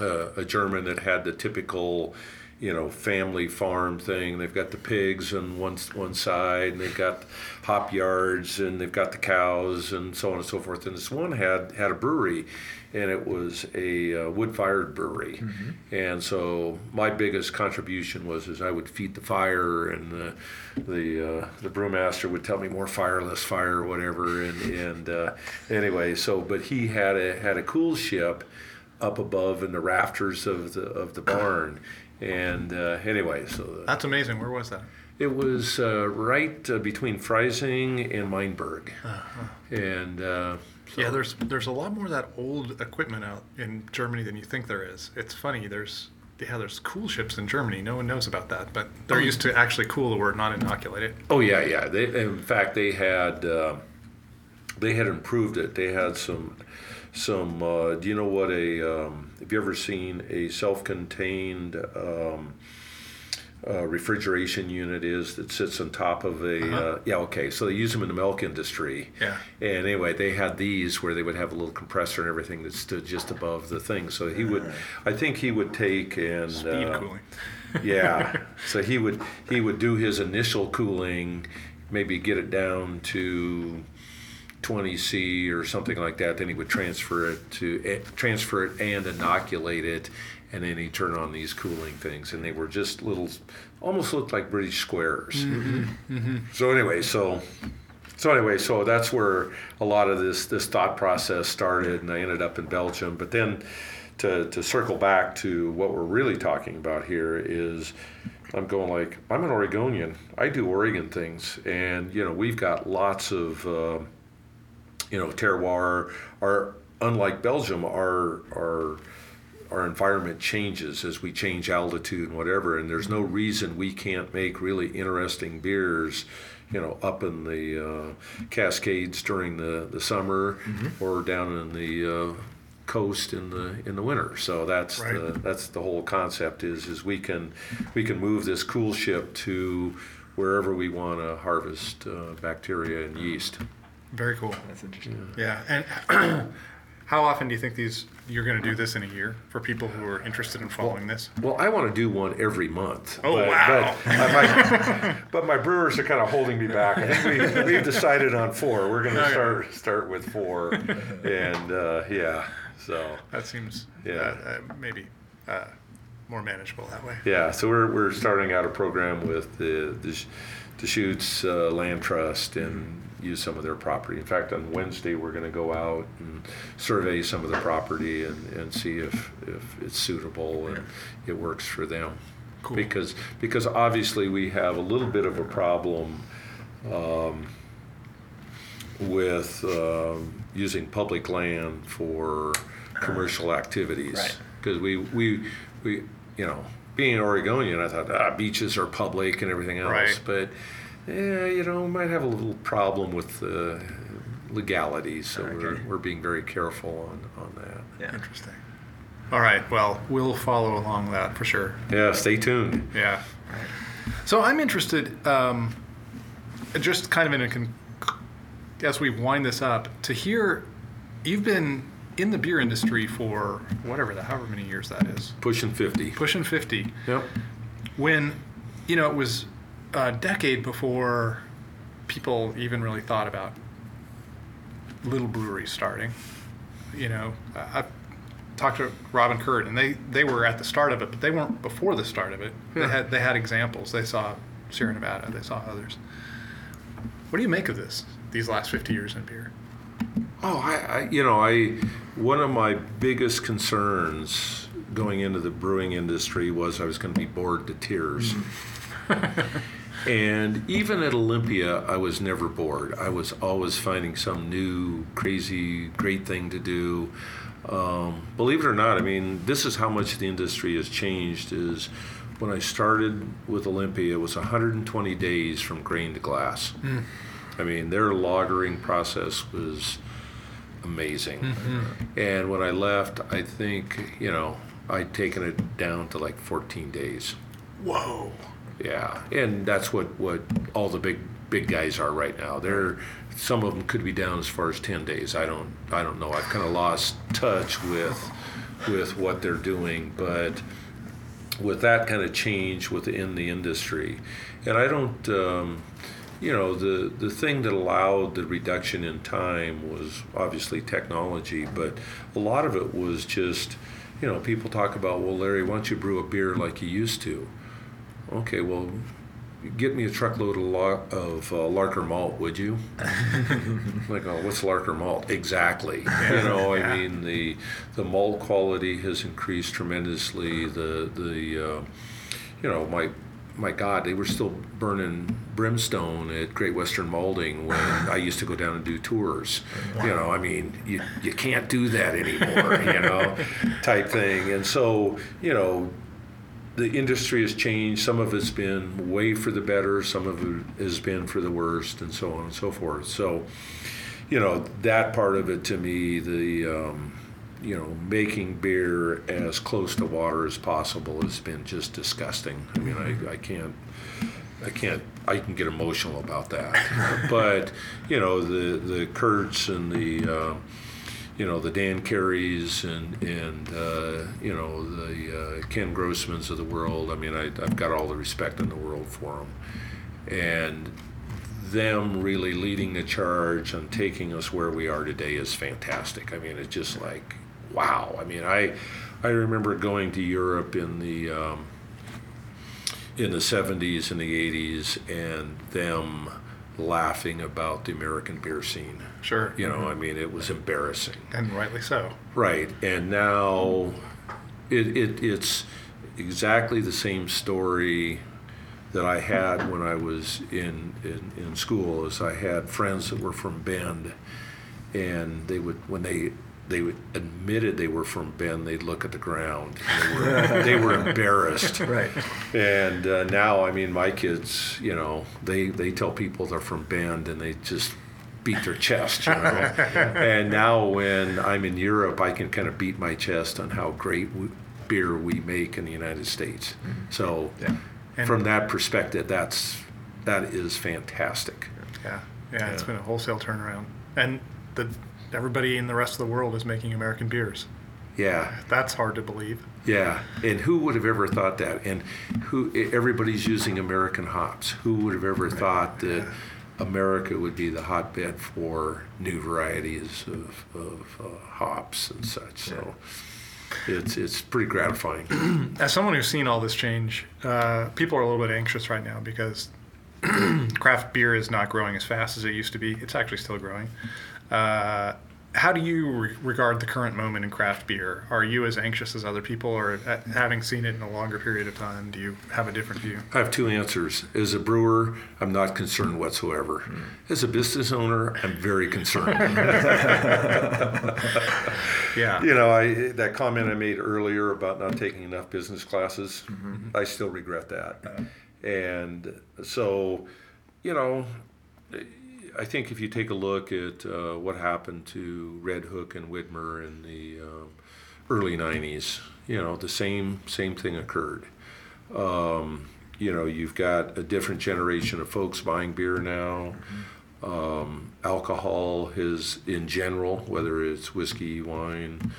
S4: uh, a German that had the typical, you know, family farm thing. They've got the pigs on one one side, and they've got hop yards, and they've got the cows, and so on and so forth. And this one had had a brewery, and it was a uh, wood-fired brewery. And so my biggest contribution was is I would feed the fire, and the the uh, the brewmaster would tell me more fire, less fire, whatever. And and uh, anyway, so but he had a had a cool ship up above in the rafters of the of the barn. And uh, anyway, so
S3: That's amazing. Where was that?
S4: it was uh, right uh, between Freising and Mainburg, and uh, so-
S3: Yeah, there's there's a lot more of that old equipment out in Germany than you think there is. It's funny. There's yeah, there's cool ships in Germany. No one knows about that, but they're used to actually cool the wort, not inoculate it.
S4: Oh yeah, yeah. They, in fact, they had uh, they had improved it. They had some some. Uh, do you know what a? Um, have you ever seen a self-contained um, uh, refrigeration unit is that sits on top of a? uh yeah, okay. So they use them in the milk industry.
S3: Yeah.
S4: And anyway, they had these where they would have a little compressor and everything that stood just above the thing. So he would, I think he would take and
S3: Speed
S4: uh,
S3: cooling.
S4: yeah. So he would he would do his initial cooling, maybe get it down to 20 C or something like that. Then he would transfer it to eh, transfer it and inoculate it, and then he turn on these cooling things, and they were just little, almost looked like British squares. So anyway, so. So anyway, so that's where a lot of this this thought process started, and I ended up in Belgium. But then, to to circle back to what we're really talking about here is, I'm going like I'm an Oregonian. I do Oregon things, and you know we've got lots of, uh, you know, terroir. Our unlike Belgium, our our our environment changes as we change altitude and whatever, and there's no reason we can't make really interesting beers, you know, up in the uh, Cascades during the, the summer or down in the uh, coast in the in the winter. So that's
S3: Right.
S4: the that's the whole concept is is we can we can move this cool ship to wherever we want to harvest uh, bacteria and yeast.
S3: Very cool.
S1: That's interesting.
S3: Yeah. And how often do you think these you're going to do this in a year for people who are interested in following this?
S4: Well, I want to do one every month.
S3: Oh,
S4: but,
S3: wow.
S4: But, uh, my, but my brewers are kind of holding me back. I think we, we've decided on four. We're going to start start with four, and uh, yeah, so
S3: That seems
S4: Yeah.
S3: uh, uh, maybe uh, more manageable that way.
S4: yeah, so we're, we're starting out a program with the the, Deschutes uh, Land Trust and use some of their property. In fact, on Wednesday we're going to go out and survey some of the property and, and see if, if it's suitable and it works for them.
S3: Cool.
S4: Because because obviously we have a little bit of a problem um, with um, using public land for commercial activities.
S1: Right.
S4: Because we, we, we, you know, being an Oregonian, I thought ah, beaches are public and everything else.
S3: Right.
S4: But, yeah, you know, we might have a little problem with the legality. So we're, we're being very careful on, on that.
S1: Yeah.
S3: Interesting. All right. Well, we'll follow along that for sure.
S4: Yeah, stay tuned.
S3: Yeah. So I'm interested, um, just kind of in a con- as we wind this up, to hear you've been in the beer industry for whatever the however many years that is,
S4: Pushing 50.
S3: pushing 50.
S4: Yep.
S3: When you know it was a decade before people even really thought about little breweries starting. You know, I- talked to Robin and Kurt, and they, they were at the start of it, but they weren't before the start of it. They had they had examples. They saw Sierra Nevada. They saw others. What do you make of this? These last fifty years in beer.
S4: Oh, I, I, you know, I one of my biggest concerns going into the brewing industry was I was going to be bored to tears. Mm. and even at Olympia, I was never bored. I was always finding some new, crazy, great thing to do. Um, believe it or not, I mean, this is how much the industry has changed. Is when I started with Olympia, it was 120 days from grain to glass. I mean, their lagering process was amazing. And when I left, I think, you know, I'd taken it down to like 14 days.
S3: Whoa.
S4: Yeah. And that's what, what all the big big guys are right now. They're some of them could be down as far as 10 days. I don't I don't know. I've kind of lost touch with with what they're doing, but with that kind of change within the industry, and I don't, um, you know, the the thing that allowed the reduction in time was obviously technology, but a lot of it was just, you know, people talk about, well, Larry, why don't you brew a beer like you used to? Okay, well, get me a truckload of, la- of uh, Larker malt, would you? like, oh, what's Larker malt? Exactly. You know, I
S3: Yeah.
S4: mean, the the malt quality has increased tremendously. The the uh, you know, my my God, they were still burning brimstone at Great Western Malting when I used to go down and do tours. You know, I mean, you you can't do that anymore. you know, type thing. And so, you know, the industry has changed. Some of it's been way for the better. Some of it has been for the worst, and so on and so forth. So, you know, that part of it to me, the um, you know, making beer as close to water as possible has been just disgusting. I mean, I, I can't. I can't. I can get emotional about that, but you know the the Kurts and the uh, you know the Dan Careys and and uh, you know the uh, Ken Grossmans of the world. I mean, I, I've got all the respect in the world for them, and them really leading the charge and taking us where we are today is fantastic. I mean, it's just like wow. I mean, I I remember going to Europe in the um, in the 70s and the 80s and them laughing about the American beer scene.
S3: Sure.
S4: You know, I mean, it was embarrassing.
S3: And rightly so.
S4: Right. And now it, it, it's exactly the same story that I had when I was in, in, in school as I had friends that were from Bend and they would when they they would- admitted they were from Bend, they'd look at the ground. They were, they were embarrassed.
S1: Right.
S4: And uh, now, I mean, my kids, you know, they, they tell people they're from Bend and they just beat their chest, you know. and now, when I'm in Europe, I can kind of beat my chest on how great w- beer we make in the United States. So,
S3: And-
S4: from that perspective, that's that is fantastic.
S3: Yeah, yeah, It's been a wholesale turnaround, and the everybody in the rest of the world is making American beers.
S4: Yeah,
S3: That's hard to believe.
S4: yeah. And who would have ever thought that? And who? Everybody's using American hops. Who would have ever thought that? America would be the hotbed for new varieties of, of uh, hops and such. So it's it's pretty gratifying.
S3: As someone who's seen all this change, uh, people are a little bit anxious right now because craft beer is not growing as fast as it used to be. It's actually still growing. Uh, how do you re- regard the current moment in craft beer? Are you as anxious as other people, or uh, having seen it in a longer period of time, do you have a different view?
S4: I have two answers. As a brewer, I'm not concerned whatsoever. As a business owner, I'm very concerned.
S3: Yeah.
S4: you know, I that comment I made earlier about not taking enough business classes, I still regret that. And so, you know, I think if you take a look at uh, what happened to Redhook and Widmer in the um, early '90s, you know, the same same thing occurred. Um, you know, you've got a different generation of folks buying beer now. Um, alcohol is, in general, whether it's whiskey, wine,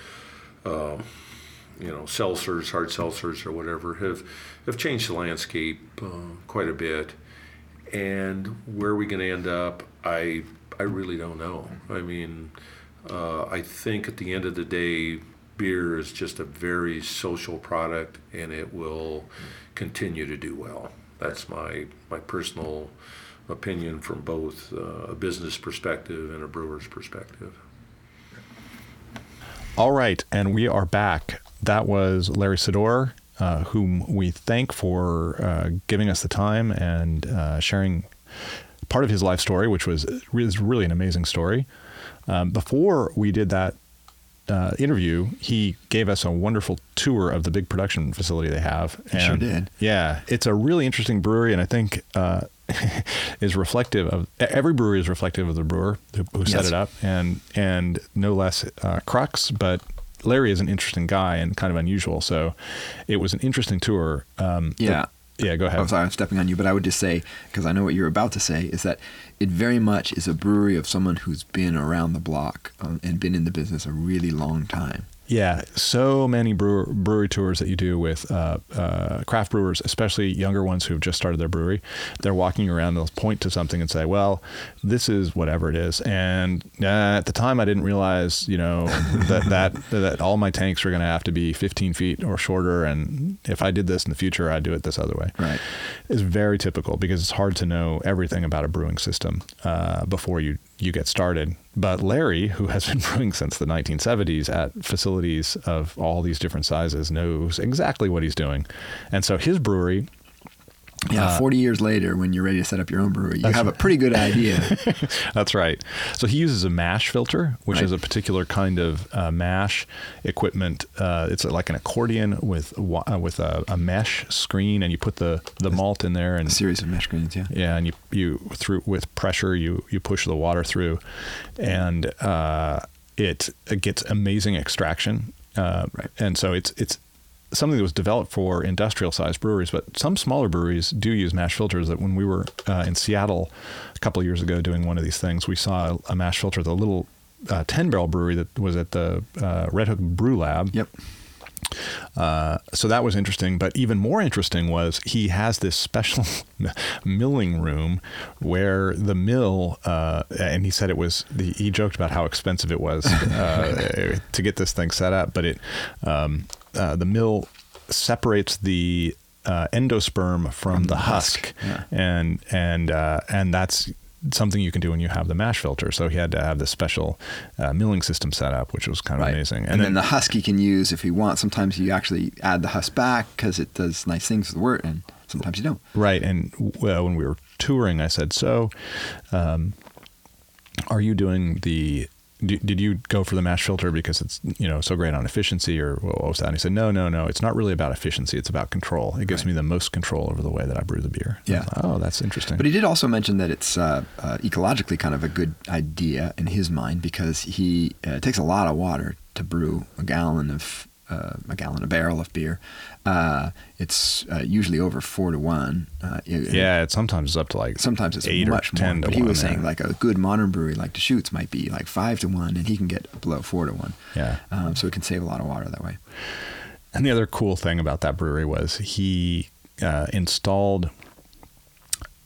S4: um, you know, seltzers, hard seltzers, or whatever, have have changed the landscape uh, quite a bit. And where are we going to end up? I I really don't know. I mean, uh, I think at the end of the day, beer is just a very social product, and it will continue to do well. That's my my personal opinion from both uh, a business perspective and a brewer's perspective.
S2: All right, and we are back. That was Larry Sidor, uh, whom we thank for uh, giving us the time and uh, sharing part of his life story, which was is really an amazing story. Um, before we did that uh, interview, he gave us a wonderful tour of the big production facility they have.
S1: He sure did.
S2: Yeah, it's a really interesting brewery, and I think uh, is reflective of every brewery is reflective of the brewer who, who set
S1: Yes.
S2: it up, and and no less uh, Crux, but. Larry is an interesting guy and kind of unusual, so it was an interesting tour. Um,
S1: Yeah.
S2: Yeah. Go ahead.
S1: I'm sorry, I'm stepping on you, but I would just say, because I know what you're about to say, is that it very much is a brewery of someone who's been around the block um, and been in the business a really long time.
S2: Yeah, so many brewer, brewery tours that you do with uh, uh, craft brewers, especially younger ones who have just started their brewery. They're walking around, and they'll point to something and say, "Well, this is whatever it is." And uh, at the time, I didn't realize, you know, that that that all my tanks were going to have to be 15 feet or shorter, and if I did this in the future, I'd do it this other way.
S1: Right.
S2: It's very typical because it's hard to know everything about a brewing system uh, before you you get started. But Larry, who has been brewing since the 1970s at facilities of all these different sizes, knows exactly what he's doing. And so his brewery,
S1: Yeah,
S2: Uh,
S1: 40 years later, when you're ready to set up your own brewery, you have a pretty good idea.
S2: that's right. So he uses a mash filter, which
S1: Right.
S2: is a particular kind of uh, mash equipment. Uh, it's like an accordion with uh, with a, a mesh screen, and you put the the malt in there and
S1: a series of mesh screens, yeah.
S2: Yeah, and you you through with pressure you you push the water through, and uh, it, it gets amazing extraction. Uh,
S1: Right.
S2: And so it's it's something that was developed for industrial sized breweries, but some smaller breweries do use mash filters. That when we were uh, in Seattle a couple of years ago doing one of these things, we saw a, mash filter, the little uh, ten barrel brewery that was at the uh, Redhook Brew Lab.
S1: Yep.
S2: Uh, so that was interesting. But even more interesting was he has this special milling room where the mill, uh, and he said it was, the, he joked about how expensive it was uh, to get this thing set up. But it, um, uh, the mill separates the uh, endosperm from, the,
S1: the
S2: husk,
S1: husk, yeah.
S2: and and uh, and that's something you can do when you have the mash filter. So he had to have this special uh, milling system set up, which was kind of
S1: Right.
S2: amazing.
S1: And, then, the husk you can use if you want. Sometimes you actually add the husk back because it does nice things with the wort, and sometimes you don't.
S2: Right. And well, when we were touring, I said, "So, um, are you doing the did you go for the mash filter because it's you know so great on efficiency or what was that? And he said, no, no, no. It's not really about efficiency. It's about control. It gives
S1: Right.
S2: me the most control over the way that I brew the beer.
S1: Yeah.
S2: thought, oh, that's interesting.
S1: But he did also mention that it's uh, uh, ecologically kind of a good idea in his mind because he uh, it takes a lot of water to brew a gallon of uh, a gallon, a barrel of beer. Uh, it's uh, usually over four to one. Uh, it-
S2: yeah, it sometimes is up to like
S1: Sometimes it's
S2: eight
S1: much
S2: or ten
S1: more,
S2: to
S1: but he was saying like a good modern brewery like Deschutes might be like five to one, and he can get below four to one.
S2: Yeah.
S1: um, so it can save a lot of water that way.
S2: And the other cool thing about that brewery was he uh, installed.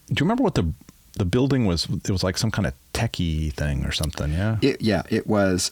S2: Do you remember what the the building was? It was like some kind of techie thing or something. Yeah.
S1: It, yeah, it was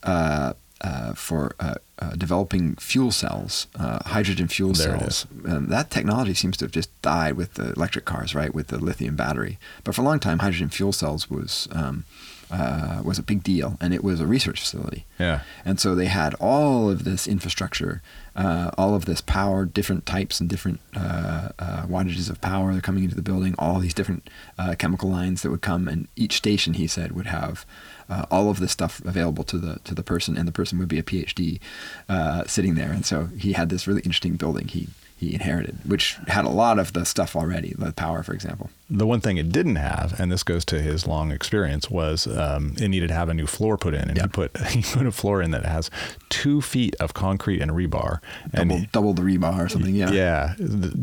S1: uh, for uh, uh, developing fuel cells, uh, hydrogen fuel
S2: There
S1: cells. Um, that technology seems to have just died with the electric cars, right? With the lithium battery. But for a long time, hydrogen fuel cells was um, uh, was a big deal, and it was a research facility.
S2: yeah.
S1: And so they had all of this infrastructure, uh, all of this power, different types and different uh, uh, wattages of power that are coming into the building, all these different uh, chemical lines that would come, and each station, he said, would have uh, all of this stuff available to the to the person, and the person would be a PhD uh, sitting there. And so he had this really interesting building he he inherited, which had a lot of the stuff already, the power, for example.
S2: The one thing it didn't have, and this goes to his long experience, was um, it needed to have a new floor put in, and he put he put a floor in that has two feet of concrete and rebar, and
S1: Double, double the rebar or something. Yeah.
S2: yeah,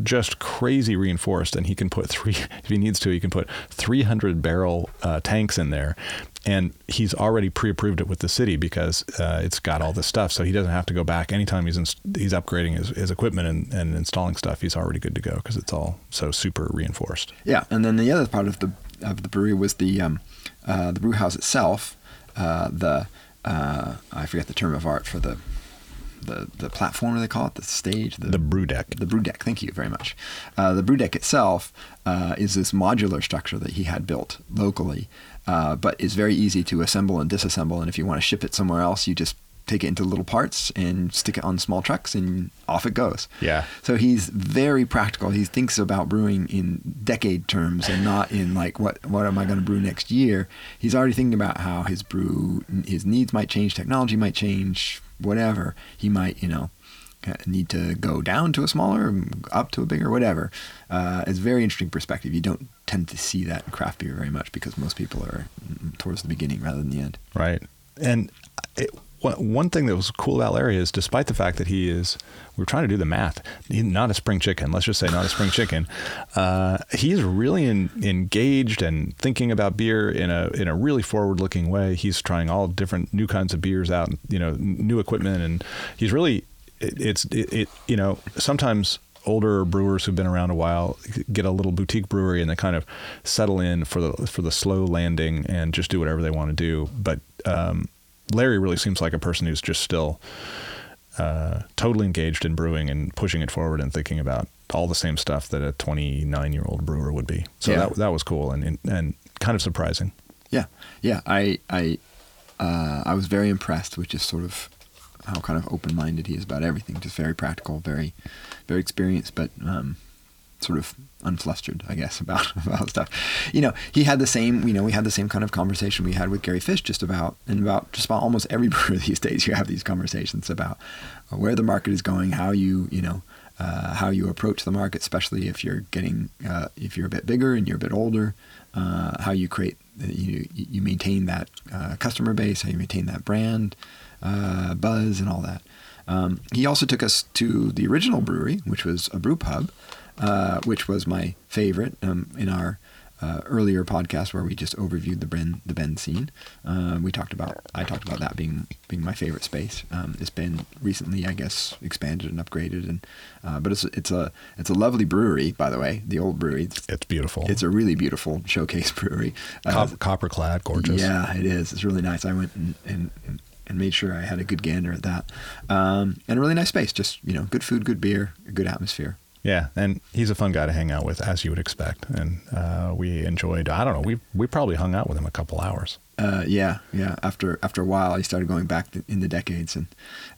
S2: just crazy reinforced, and he can put three if he needs to, he can put three hundred barrel uh, tanks in there, and he's already pre-approved it with the city because uh, it's got all this stuff, so he doesn't have to go back anytime he's inst- he's upgrading his, his equipment and, and installing stuff. He's already good to go because it's all so super reinforced.
S1: Yeah, and then the other part of the of the brewery was the um, uh, the brew house itself. Uh, the uh, I forget the term of art for the the the platform. Do they call it? The stage.
S2: The brew deck.
S1: The brew deck. Thank you very much. Uh, the brew deck itself uh, is this modular structure that he had built locally, uh, but is very easy to assemble and disassemble. And if you want to ship it somewhere else, you just take it into little parts and stick it on small trucks, and off it goes.
S2: Yeah.
S1: So he's very practical. He thinks about brewing in decade terms and not in like what what am I going to brew next year. He's already thinking about how his brew his needs might change, technology might change, whatever. He might you know need to go down to a smaller, up to a bigger, whatever. Uh, it's a very interesting perspective. You don't tend to see that in craft beer very much because most people are mm, towards the beginning rather than the end.
S2: Right. And it, one thing that was cool about Larry is, despite the fact that he is, we're trying to do the math, he's not a spring chicken. Let's just say not a spring chicken. Uh, he's really in, engaged and thinking about beer in a in a really forward looking way. He's trying all different new kinds of beers out, you know, new equipment, and he's really it, it's it, it you know sometimes older brewers who've been around a while get a little boutique brewery and they kind of settle in for the for the slow landing and just do whatever they want to do. But um, Larry really seems like a person who's just still uh, totally engaged in brewing and pushing it forward and thinking about all the same stuff that a 29 year old brewer would be. So
S1: Yeah.
S2: that that was cool and, and and kind of surprising.
S1: Yeah, yeah. I I uh, I was very impressed with just sort of how kind of open minded he is about everything. Just very practical, very very experienced, but um, sort of unflustered, I guess, about about stuff. You know, he had the same. You know, we had the same kind of conversation we had with Gary Fish just about and about just about almost every brewer these days. You have these conversations about where the market is going, how you you know. Uh, how you approach the market, especially if you're getting, uh, if you're a bit bigger and you're a bit older, uh, how you create, you you maintain that uh, customer base, how you maintain that brand uh, buzz, and all that. Um, he also took us to the original brewery, which was a brew pub, uh, which was my favorite um, in our uh, earlier podcast where we just overviewed the Bend the Ben scene. Uh, we talked about I talked about that being being my favorite space. Um, it's been recently, I guess, expanded and upgraded, and uh, but it's it's a it's a lovely brewery, by the way. The old brewery. It's,
S2: It's beautiful.
S1: it's a really beautiful showcase brewery. Uh,
S2: Cop- copper clad, gorgeous.
S1: yeah, it is. It's really nice. I went and, and, and- and made sure I had a good gander at that. Um, and a really nice space. Just, you know, good food, good beer, a good atmosphere.
S2: Yeah, and he's a fun guy to hang out with, as you would expect. And uh, we enjoyed. I don't know. We we probably hung out with him a couple hours.
S1: Uh, yeah, yeah. After after a while, he started going back th- in the decades and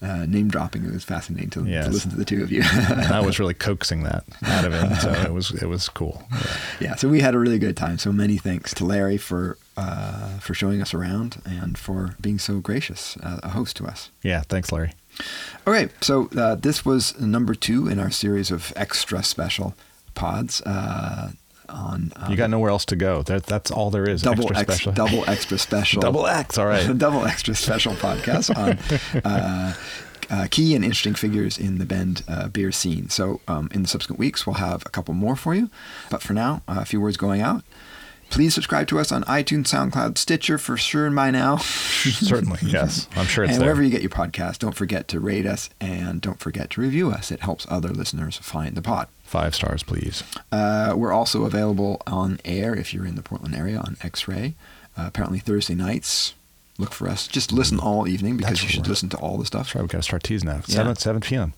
S1: uh, name dropping. It was fascinating to,
S2: Yes.
S1: to listen to the two of you.
S2: and I was really coaxing that out of him, so it was it was cool. Yeah.
S1: yeah, so we had a really good time. So many thanks to Larry for uh, for showing us around and for being so gracious, uh, a host to us.
S2: Yeah, thanks, Larry.
S1: Okay, so uh, this was number two in our series of extra special pods uh, on um,
S2: You got nowhere else to go. That, that's all there is.
S1: double
S2: extra
S1: ex-
S2: special.
S1: double extra special
S2: Double X. All right.
S1: double extra special podcast on uh, uh, key and interesting figures in the Bend uh, beer scene. So um, in the subsequent weeks, we'll have a couple more for you. But for now, uh, a few words going out. Please subscribe to us on iTunes, SoundCloud, Stitcher for sure and by now.
S2: Certainly, yes. I'm sure it's
S1: and
S2: there.
S1: wherever you get your podcast, don't forget to rate us and don't forget to review us. It helps other listeners find the pod.
S2: Five stars, please.
S1: Uh, we're also available on air if you're in the Portland area on X-Ray. Uh, apparently Thursday nights. Look for us. Just listen all evening because
S2: That's
S1: you should
S2: right.
S1: listen to all the stuff.
S2: That's right. We've got to start teasing now.
S1: Yeah.
S2: Seven seven p.m.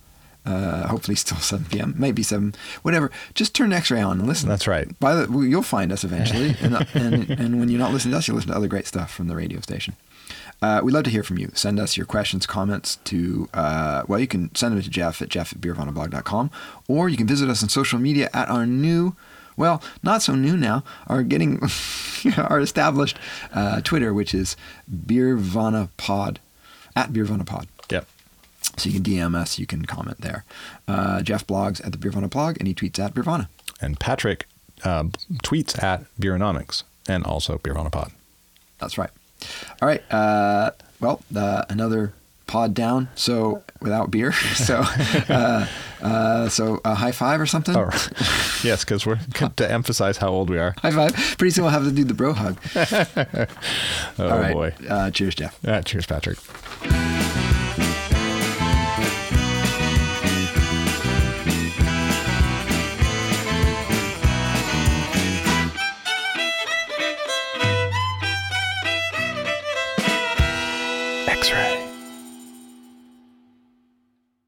S1: Uh, hopefully still 7 p.m. Maybe 7. Whatever. Just turn X-Ray on and listen.
S2: That's right.
S1: By the, well, you'll find us eventually, and, and and when you're not listening to us, you'll listen to other great stuff from the radio station. Uh, we'd love to hear from you. Send us your questions, comments to, uh, well, you can send them to Jeff at jeff at beervanablog.com, or you can visit us on social media at our new, well, not so new now, our getting, our established uh, Twitter, which is beervanapod, at beervanapod. So you can DM us, you can comment there. Uh, Jeff blogs at the Beervana blog, and he tweets at Beervana.
S2: And Patrick uh, tweets at Beeronomics and also Beervana Beeronapod.
S1: That's right. All right. Uh, well, uh, another pod down. So without beer. So, uh, uh, so a high five or something.
S2: Oh, yes, because we're to emphasize how old we are.
S1: High five. Pretty soon we'll have to do the bro hug.
S2: Oh
S1: All right.
S2: boy.
S1: Uh, cheers, Jeff.
S2: Cheers, Patrick.